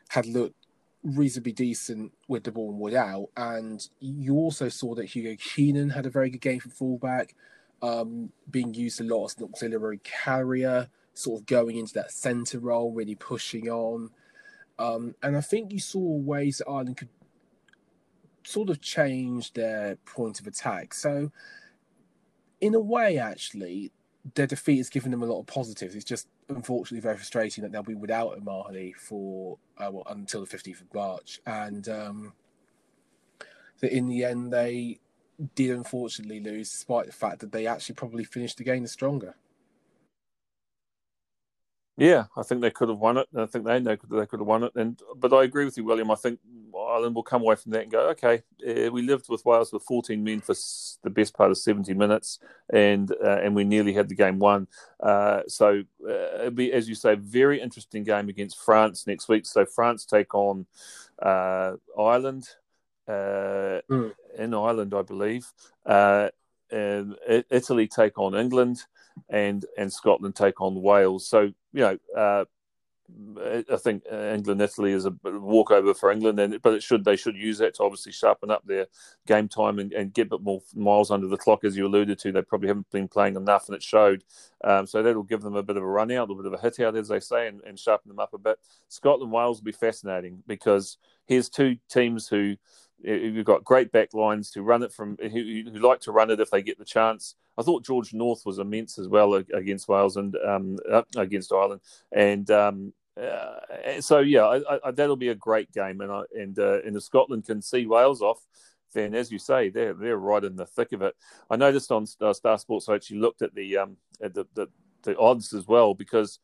had looked reasonably decent with the ball and without. And you also saw that Hugo Keenan had a very good game for fullback, um, being used a lot as an auxiliary carrier, sort of going into that centre role, really pushing on. Um, and I think you saw ways that Ireland could sort of change their point of attack. So, in a way, actually, their defeat has given them a lot of positives. It's just unfortunately very frustrating that they'll be without O'Mahony for uh, well, until the 15th of March. And um, that in the end, they did unfortunately lose, despite the fact that they actually probably finished the game stronger. Yeah, I think they could have won it. I think they know they could have won it. And but I agree with you, William. I think Ireland will come away from that and go, okay, uh, we lived with Wales with 14 men for the best part of 70 minutes, and uh, and we nearly had the game won. Uh, so uh, it'll be, as you say, very interesting game against France next week. So France take on uh, Ireland mm. in Ireland, I believe, and Italy take on England and and Scotland take on Wales. So you know, uh, I think England Italy is a walkover for England, and but it should they should use that to obviously sharpen up their game time and, and get a bit more miles under the clock, as you alluded to. They probably haven't been playing enough, and it showed. Um, so that'll give them a bit of a run out, a bit of a hit out, as they say, and, and sharpen them up a bit. Scotland Wales will be fascinating because here's two teams who You've got great back lines to run it from, who, who, like to run it if they get the chance. I thought George North was immense as well against Wales and um, against Ireland, and um, uh, so yeah, I, I, that'll be a great game. And I, and uh, and if Scotland can see Wales off, then as you say, they're they're right in the thick of it. I noticed on Star, Star Sports, I actually looked at the um at the, the the odds as well because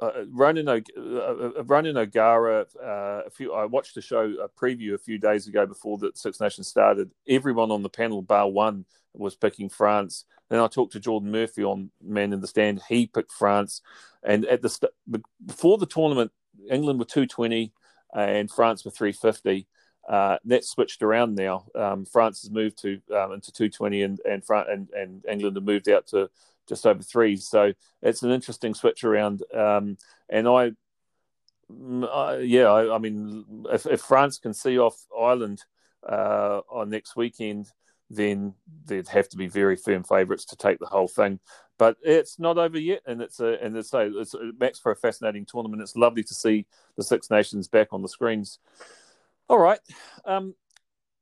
uh, Ronan, o- uh, uh, Ronan O'Gara, uh, a few, I watched a show, a preview a few days ago before the Six Nations started. Everyone on the panel, bar one, was picking France. Then I talked to Geordan Murphy on Man in the Stand. He picked France. And at the st- before the tournament, England were 220 and France were 350. Uh, that's switched around now. Um, France has moved to um, into 220, and and, and and England have moved out to just over three. So it's an interesting switch around. Um, and I, mm, yeah, I, I mean, if, if, France can see off Ireland uh, on next weekend, then they'd have to be very firm favourites to take the whole thing. But it's not over yet, and it's a and it's a, it's a makes for a fascinating tournament. It's lovely to see the Six Nations back on the screens. All right. Um,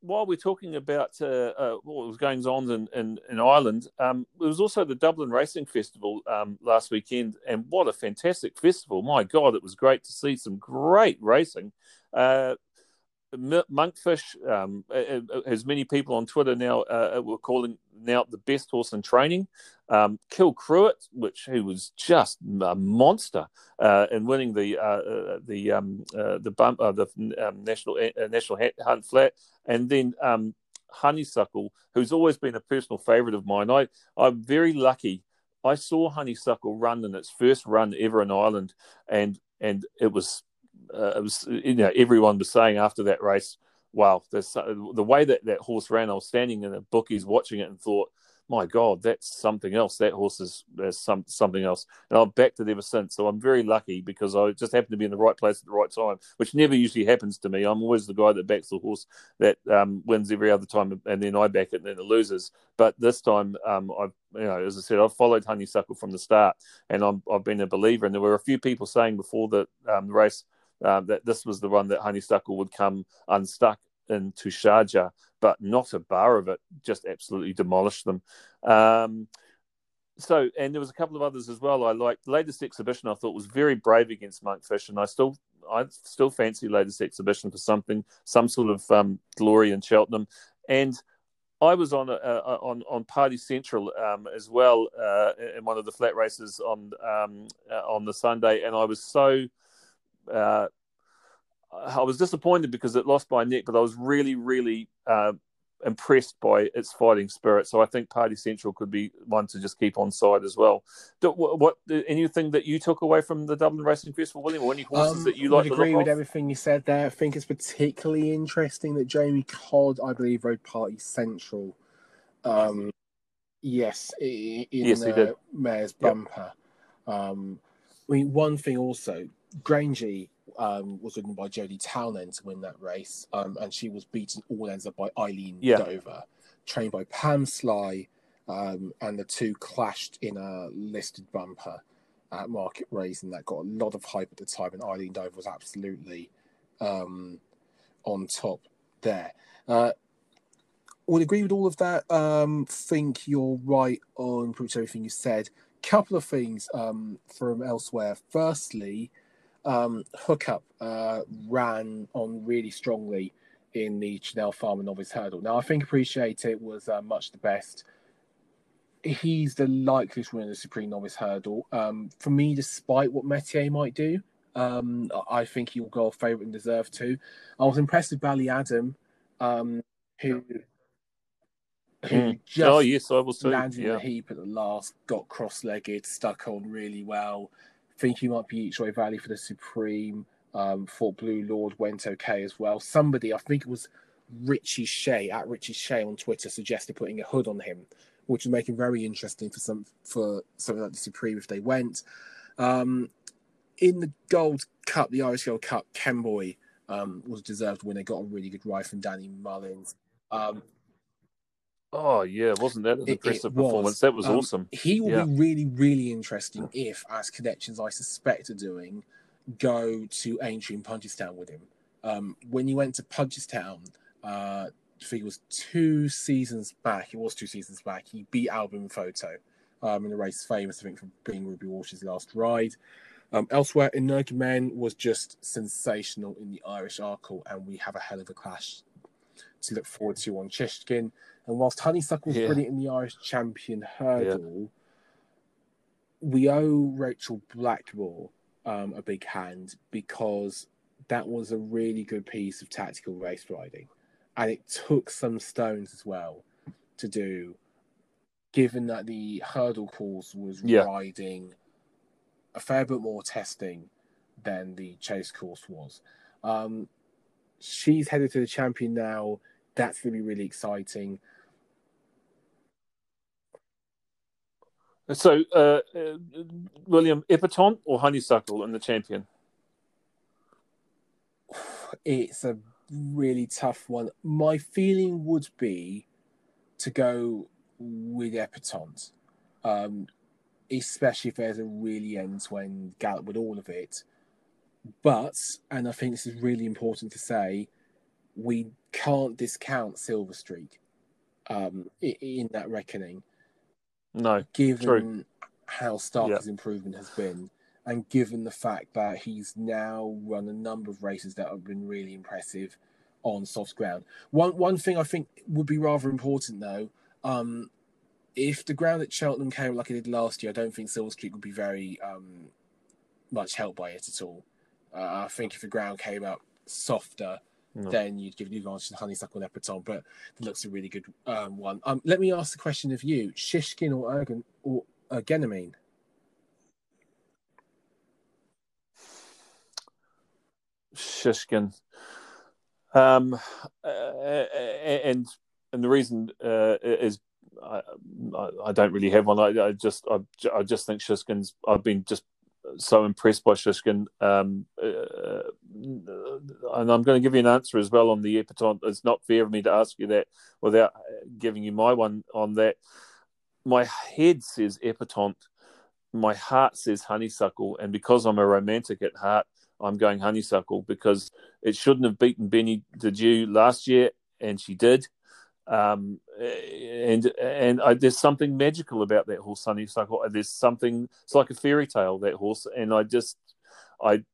while we're talking about uh, uh, what was going on in, in, in Ireland, um, there was also the Dublin Racing Festival um, last weekend, and what a fantastic festival! My God, it was great to see some great racing. Uh, Monkfish, um, as many people on Twitter now uh, were calling now the best horse in training. Um, Kilcruit, which who was just a monster uh, in winning the uh, uh the um, uh, the bump uh, the um, national national hunt flat, and then um, Honeysuckle, who's always been a personal favourite of mine. I I'm very lucky. I saw Honeysuckle run in its first run ever in Ireland, and and it was it was you know everyone was saying after that race, wow, the way that that horse ran. I was standing in the bookies watching it and thought, my God, that's something else. That horse is, some something else, and I've backed it ever since. So I'm very lucky because I just happened to be in the right place at the right time, which never usually happens to me. I'm always the guy that backs the horse that um, wins every other time, and then I back it and then it loses. But this time, um, I've you know, as I said, I've followed Honeysuckle from the start, and i have been a believer. And there were a few people saying before um, the race uh, that this was the one that Honeysuckle would come unstuck into Sharjah, but not a bar of it, just absolutely demolished them. Um, so, and there was a couple of others as well. I liked latest exhibition. I thought was very brave against Monkfish, and I still, I still fancy latest exhibition for something, some sort of um, glory in Cheltenham. And I was on a, a, on on Party Central um, as well uh, in one of the flat races on um, uh, on the Sunday, and I was so uh, I was disappointed because it lost by neck, but I was really, really uh, impressed by its fighting spirit. So I think Party Central could be one to just keep on side as well. What, what anything that you took away from the Dublin Racing Festival, William, or any horses um, that you like? I agree with off? everything you said there. I think it's particularly interesting that Jamie Codd, I believe, rode Party Central. Um, yes, in yes, the Mayor's Bumper. Yep. Um, I mean, one thing also, Grangey um, was ridden by Jodie Townend to win that race, um, and she was beaten all ends up by Eileen yeah. Dover, trained by Pam Sly, um, and the two clashed in a listed bumper at Market Rasen, and that got a lot of hype at the time, and Eileen Dover was absolutely um, on top there. Uh, would agree with all of that. Um, think you're right on pretty much everything you said. Couple of things um, from elsewhere. Firstly, um, Hookup uh, ran on really strongly in the Chanelle Pharma Novice Hurdle. Now, I think Appreciate It was uh, much the best. He's the likeliest winner of the Supreme Novice Hurdle. Um, for me, despite what Metier might do, um, I think he will go favourite and deserve to. I was impressed with Ballyadam, um, who who mm. just oh, yes, I was landed yeah. in the heap at the last, got cross-legged, stuck on really well think he might be Each Way Valley for the Supreme. Um, thought Blue Lord went okay as well. Somebody, I think it was Richie Shea at Richie Shea on Twitter, suggested putting a hood on him, which would make him very interesting for some for something like the Supreme if they went. Um, in the Gold Cup, the Irish Gold Cup, Kemboy um, was deserved winner. Got a really good ride from Danny Mullins. Um, Oh yeah, wasn't that an impressive performance? Was. That was um, awesome. He will yeah. be really, really interesting if, as connections I suspect are doing, go to Aintree and Punchestown with him. Um, when he went to Punchestown, uh, I think it was two seasons back. It was two seasons back. He beat Al Boum Photo um, in the race, famous I think for being Ruby Walsh's last ride. Um, elsewhere, Energumen was just sensational in the Irish Arkle, and we have a hell of a clash to look forward to on Shishkin. And whilst Honeysuckle was yeah. brilliant in the Irish Champion hurdle, yeah. we owe Rachel Blackmore um, a big hand because that was a really good piece of tactical race riding. And it took some stones as well to do, given that the hurdle course was yeah. riding a fair bit more testing than the chase course was. Um, she's headed to the champion now. That's going to be really exciting. So, uh, uh, William, Epatante or Honeysuckle in the champion? It's a really tough one. My feeling would be to go with Epatante, um, especially if there's a really end to end gallop with all of it. But, and I think this is really important to say, we can't discount Silver Streak um, in that reckoning. No, given true. how stark his improvement has been, and given the fact that he's now run a number of races that have been really impressive on soft ground. One one thing I think would be rather important though, um, if the ground at Cheltenham came like it did last year, I don't think Silver Streak would be very um, much helped by it at all. Uh, I think if the ground came up softer, no. then you'd give the advantage to Honeysuckle and Epatante. But it looks a really good um, one. Um, let me ask the question of you: Shishkin or Ergen or uh, Genamine? Shishkin. Um, uh, and and the reason uh, is I, I, don't really have one. I, I just I, I just think Shishkin's. I've been just so impressed by Shishkin. Um, uh, and I'm going to give you an answer as well on the Epatante. It's not fair of me to ask you that without giving you my one on that. My head says Epatante, my heart says honeysuckle, and because I'm a romantic at heart, I'm going honeysuckle because it shouldn't have beaten Benie Des Dieux last year, and she did. Um, and and I, there's something magical about that horse, Honeysuckle. There's something. It's like a fairy tale that horse, and I just, I,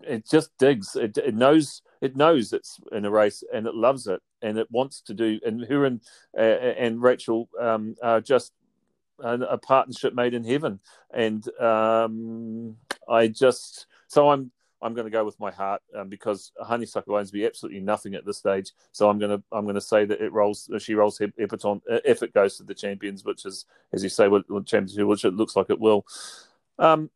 it just digs. It, it knows. It knows it's in a race, and it loves it, and it wants to do. And her and uh, and Rachel um, are just a, a, partnership made in heaven. And um, I just so I'm I'm going to go with my heart um, because Honeysuckle owns me absolutely nothing at this stage. So I'm going to I'm going to say that it rolls. She rolls Epatante if it goes to the champions, which is as you say, what, champions, which it looks like it will. Um,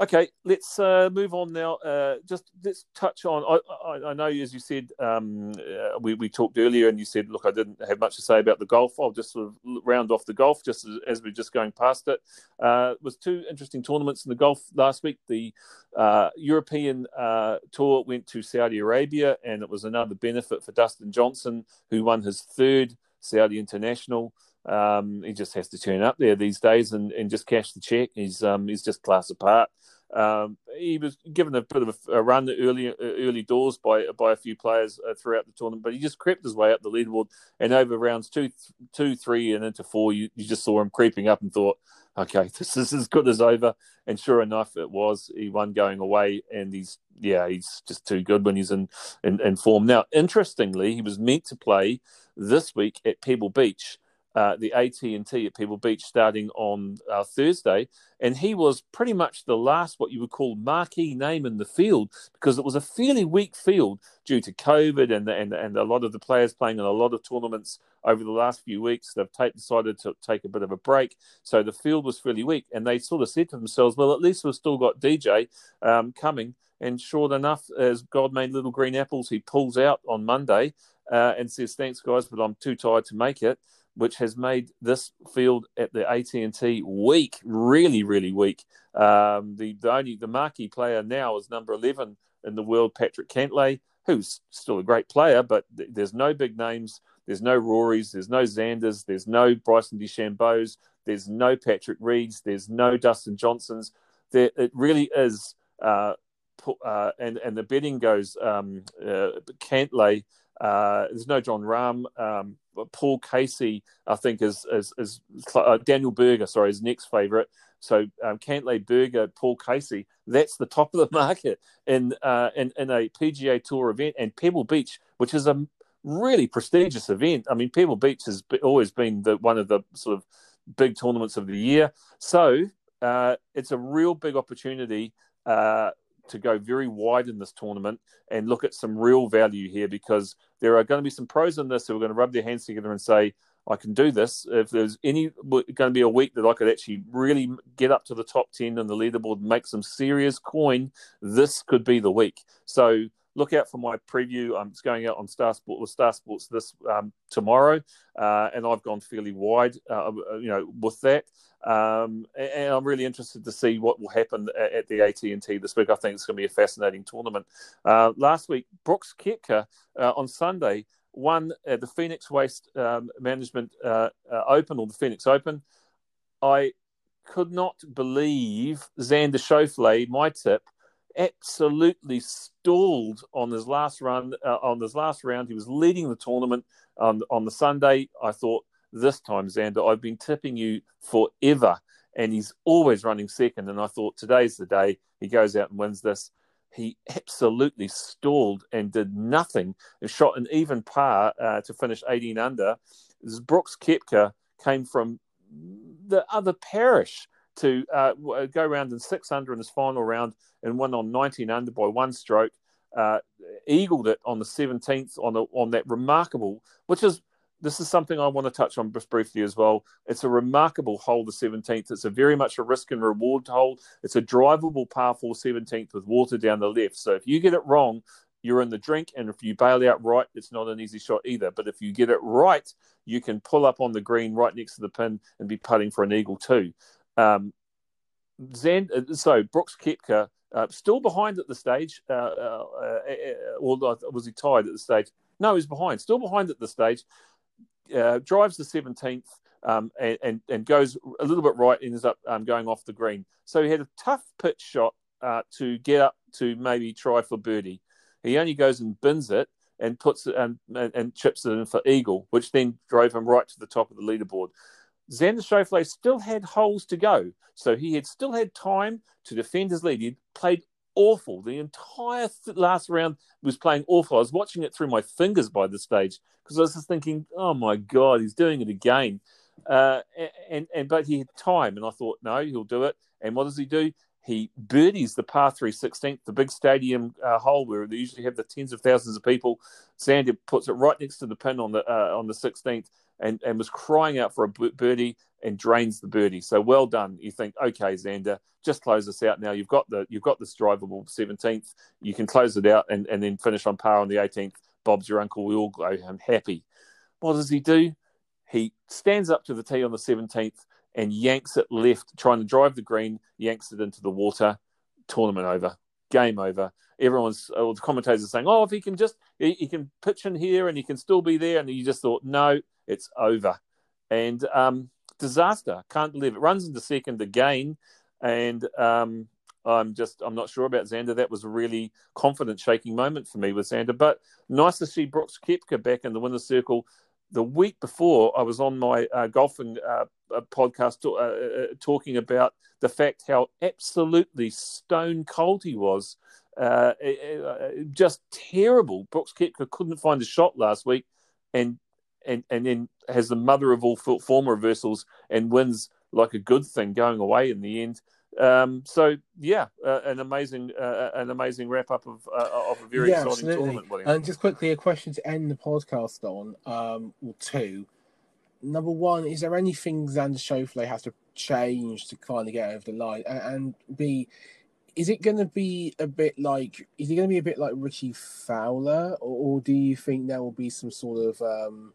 Okay, let's uh, move on now. Uh, just let's touch on. I, I, I know, as you said, um, uh, we, we talked earlier, and you said, look, I didn't have much to say about the golf. I'll just sort of round off the golf just as, as we're just going past it. Uh, was two interesting tournaments in the golf last week. The uh, European uh, tour went to Saudi Arabia, and it was another benefit for Dustin Johnson, who won his third Saudi International. Um, he just has to turn up there these days and, and just cash the check. He's um, he's just class apart. Um, he was given a bit of a, a, run early early doors by by a few players uh, throughout the tournament, but he just crept his way up the leaderboard. And over rounds two, two, three, and into four, you, you just saw him creeping up and thought, okay, [laughs] this is as good as over. And sure enough, it was. He won going away, and he's yeah, he's just too good when he's in in, in form. Now, interestingly, he was meant to play this week at Pebble Beach uh, the AT&T at Pebble Beach starting on uh, Thursday, and he was pretty much the last what you would call marquee name in the field because it was a fairly weak field due to COVID and and and a lot of the players playing in a lot of tournaments over the last few weeks. They've decided to take a bit of a break, so the field was fairly weak, and they sort of said to themselves, "Well, at least we've still got DJ um, coming." And sure enough, as God made little green apples, he pulls out on Monday uh, and says, "Thanks, guys, but I'm too tired to make it." Which has made this field at the AT&T weak, really, really weak. Um, the, the only the marquee player now is number 11 in the world, Patrick Cantlay, who's still a great player, but th- there's no big names. There's no Rorys, there's no Xanders, there's no Bryson DeChambeau's, there's no Patrick Reeds, there's no Dustin Johnsons. There, it really is, uh, uh, and and the betting goes um, uh, Cantlay. Uh, there's no Jon Rahm. Um, Paul Casey, I think, is is, is uh, Daniel Berger. Sorry, his next favourite. So um, Cantlay Berger, Paul Casey. That's the top of the [laughs] market in uh, in in a PGA Tour event and Pebble Beach, which is a really prestigious event. I mean, Pebble Beach has always been the one of the sort of big tournaments of the year. So uh, it's a real big opportunity uh, to go very wide in this tournament and look at some real value here because there are going to be some pros in this who are going to rub their hands together and say, I can do this. If there's any going to be a week that I could actually really get up to the top 10 in the leaderboard and make some serious coin, this could be the week. So look out for my preview. I'm going out on Star Sport with Star Sports this um, tomorrow, uh, and I've gone fairly wide, uh, you know, with that. Um, and I'm really interested to see what will happen at the AT&T this week. I think it's going to be a fascinating tournament. Uh, last week, Brooks Koepka uh, on Sunday won at the Phoenix Waste um, Management uh, uh, Open or the Phoenix Open. I could not believe Xander Schauffele, my tip, absolutely stalled on his last run. Uh, on his last round, he was leading the tournament on on the Sunday. I thought this time, Xander, I've been tipping you forever, and he's always running second. And I thought today's the day he goes out and wins this. He absolutely stalled and did nothing. And shot an even par uh, to finish 18 under. Brooks Koepka came from the other parish to uh, uh, go around in six under in his final round and won on 19 under by one stroke. Uh, eagled it on the 17th on on that remarkable, which is this is something I want to touch on briefly as well. It's a remarkable hole, the 17th. It's a very much a risk and reward hole. It's a drivable par 4 17th with water down the left. So if you get it wrong, you're in the drink. And if you bail out right, it's not an easy shot either. But if you get it right, you can pull up on the green right next to the pin and be putting for an eagle too. Um, Zen, uh, so Brooks Koepka uh, still behind at the stage. Uh, uh, uh, or was he tied at the stage? No, he's behind. Still behind at the stage. Uh, drives the 17th um, and, and, and goes a little bit right. Ends up um, going off the green. So he had a tough pitch shot to get up to maybe try for birdie. He only goes and bins it and puts it and, and, and chips it in for eagle, which then drove him right to the top of the leaderboard. Xander Schauffele still had holes to go, so he had still had time to defend his lead. He played awful. The entire th- last round was playing awful. I was watching it through my fingers by this stage because I was just thinking, "Oh my god, he's doing it again." Uh, and and but he had time, and I thought, no, he'll do it. And what does he do? he birdies the par 3 16th, the big stadium uh, hole where they usually have the tens of thousands of people. Xander puts it right next to the pin on the uh, on the 16th and, and was crying out for a birdie and drains the birdie. So well done. You think, okay, Xander, just close this out now. You've got the you've got this drivable 17th. You can close it out and, and then finish on par on the 18th. Bob's your uncle. We all go home happy. What does he do? He stands up to the tee on the 17th and yanks it left, trying to drive the green, yanks it into the water. Tournament over. Game over. Everyone's, all the commentators are saying, oh, if he can just, he, he, can pitch in here and he can still be there. And you just thought, no, it's over. And um, disaster. Can't believe it. Runs into second again. And um, I'm just, I'm not sure about Xander. That was a really confident shaking moment for me with Xander. But nice to see Brooks Koepka back in the winner's circle the week before, I was on my uh, golfing uh, uh podcast to, uh, uh, talking about the fact how absolutely stone cold he was. Uh, just terrible. Brooks Koepka couldn't find a shot last week, and and and then has the mother of all form reversals and wins like a good thing going away in the end. Um, so yeah, uh, an amazing, uh, an amazing wrap up of uh, of a very yeah, exciting absolutely. tournament. William. And just quickly, a question to end the podcast on, um, or two. Number one, is there anything Xander Schauffele has to change to kind of get over the line? And, and B, is it going to be a bit like? Is it going to be a bit like Richie Fowler, or, or do you think there will be some sort of um,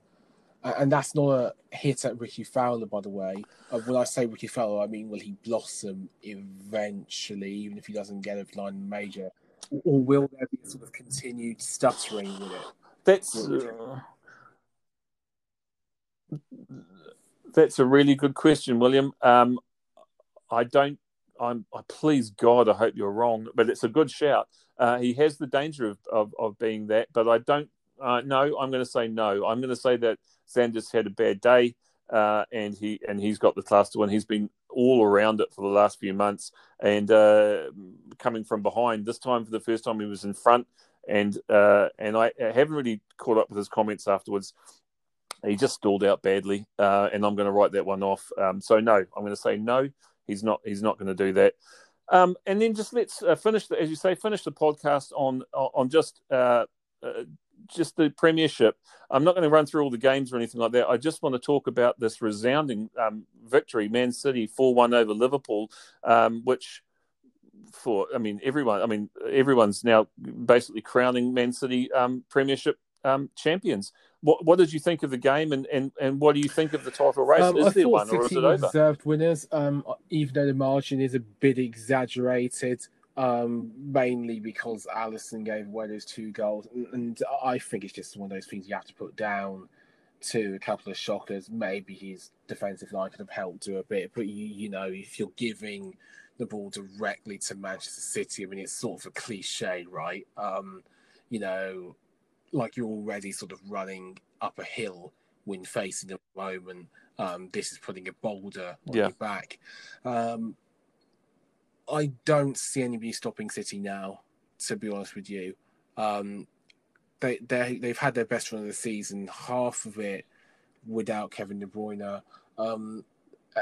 and that's not a hit at Rickie Fowler, by the way. Uh, when I say Rickie Fowler, I mean will he blossom eventually, even if he doesn't get a line major, or will there be sort of continued stuttering with it? That's uh, that's a really good question, William. Um, I don't. I'm. I please God, I hope you're wrong, but it's a good shout. Uh, he has the danger of, of, of being that, but I don't. Uh, no, I'm going to say no. I'm going to say that Xander's had a bad day, uh, and he and he's got the class to win. He's been all around it for the last few months, and uh, coming from behind this time for the first time he was in front, and uh, and I haven't really caught up with his comments afterwards. He just stalled out badly, uh, and I'm going to write that one off. Um, so no, I'm going to say no. He's not. He's not going to do that. Um, and then just let's uh, finish, the, as you say, finish the podcast on on just uh, uh, just the premiership. I'm not going to run through all the games or anything like that. I just want to talk about this resounding um, victory, Man City four one over Liverpool, um, which for I mean everyone, I mean everyone's now basically crowning Man City um, premiership um, champions. What what did you think of the game, and, and, and what do you think of the title race? Um, is I there one, or is it over? Deserved winners, um, even though the margin is a bit exaggerated um, mainly because Alisson gave away those two goals, and, and, I think it's just one of those things you have to put down to a couple of shockers. Maybe his defensive line could have helped do a bit, but you you know if you're giving the ball directly to Manchester City, I mean it's sort of a cliche, right? Um, you know, like you're already sort of running up a hill when facing the moment. Um, this is putting a boulder on yeah. your back. Um, I don't see anybody stopping City now. To be honest with you, um, they they they've had their best run of the season, half of it without Kevin De Bruyne. Um,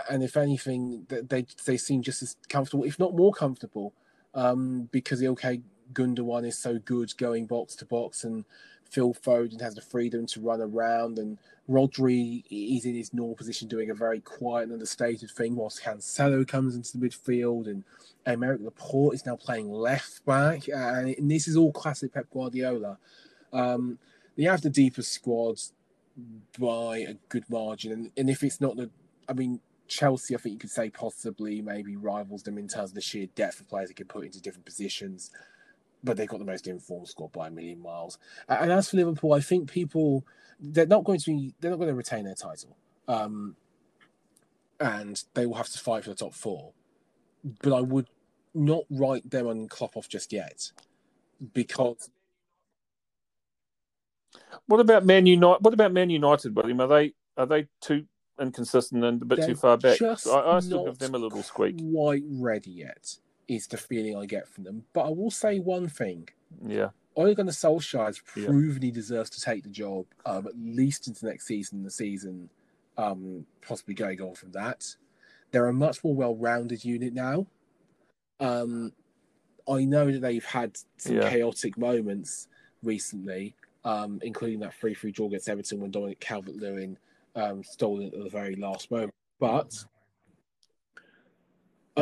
and if anything, they they seem just as comfortable, if not more comfortable, um, because Ilkay Gundogan is so good going box to box, and Phil Foden has the freedom to run around, and Rodri is in his normal position doing a very quiet and understated thing, whilst Cancelo comes into the midfield, and Aymeric Laporte is now playing left back, and, and this is all classic Pep Guardiola. Um, they have the deepest squad by a good margin, and, and if it's not the, I mean, Chelsea, I think you could say possibly maybe rivals them in terms of the sheer depth of players they can put into different positions but they've got the most informed squad by a million miles. And as for Liverpool, I think people they're not going to be they're not going to retain their title, um, and they will have to fight for the top four. But I would not write them on Klopp off just yet, because. What about Man United? What about Man United, William? Are they are they too inconsistent and a bit they're too far back? I, I still give them a little squeak. Quite ready yet is the feeling I get from them. But I will say one thing. Yeah. Ole Gunnar Solskjaer has proven yeah. he deserves to take the job, um, at least into next season, the season um, possibly going on from that. They're a much more well rounded unit now. Um, I know that they've had some Yeah. chaotic moments recently, um, including that 3 3 draw against Everton when Dominic Calvert Lewin um, stole it at the very last moment. But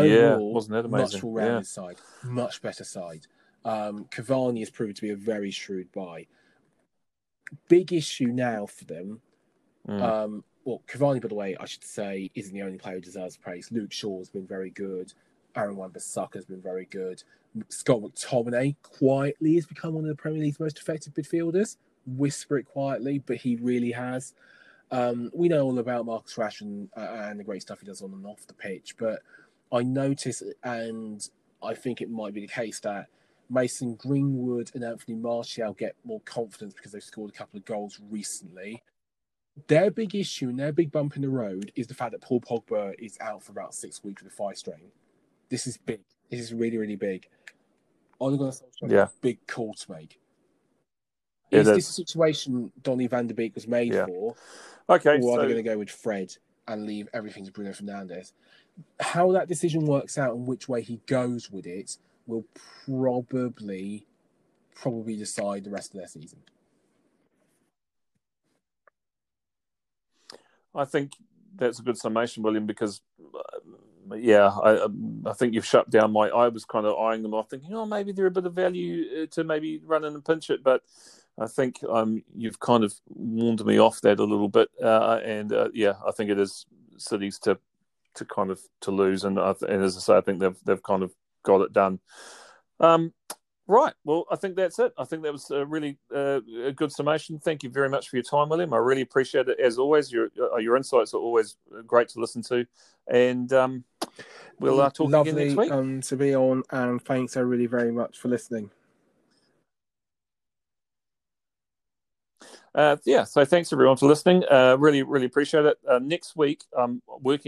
Yeah, wasn't that much amazing? more rounded Yeah. side, much better side. Um, Cavani has proved to be a very shrewd buy. Big issue now for them Mm. um, well, Cavani, by the way, I should say, isn't the only player who deserves praise. Luke Shaw has been very good. Aaron Wan-Bissaka has been very good. Scott McTominay quietly has become one of the Premier League's most effective midfielders. Whisper it quietly, but he really has. Um, we know all about Marcus Rashford and, and the great stuff he does on and off the pitch, but I notice, and I think it might be the case that Mason Greenwood and Anthony Martial get more confidence because they've scored a couple of goals recently their big issue and their big bump in the road is the fact that Paul Pogba is out for about six weeks with a thigh strain. This is big. This is really, really big. Ole Gunnar Solskjaer Yeah. big call to make. It Is this is. situation Donny van der Beek was made Yeah. for, Okay, or are they going to go with Fred and leave everything to Bruno Fernandes? How that decision works out and which way he goes with it will probably, probably decide the rest of their season. I think that's a good summation, William, because uh, yeah, I I think you've shut down my. I was kind of eyeing them off, thinking, oh, maybe they're a bit of value uh, to maybe run in and pinch it, but I think um you've kind of warned me off that a little bit, uh, and uh, yeah, I think it is cities to to kind of to lose, and I th- and as I say, I think they've they've kind of got it done. Um, Right. Well, I think that's it. I think that was a really uh, a good summation. Thank you very much for your time, William. I really appreciate it. As always, your uh, your insights are always great to listen to. And um, we'll uh, talk Lovely again next week. um, to be on, and thanks everybody very much for listening. Uh, yeah. So thanks everyone for listening. Uh, really, really appreciate it. Uh, next week, I'm working.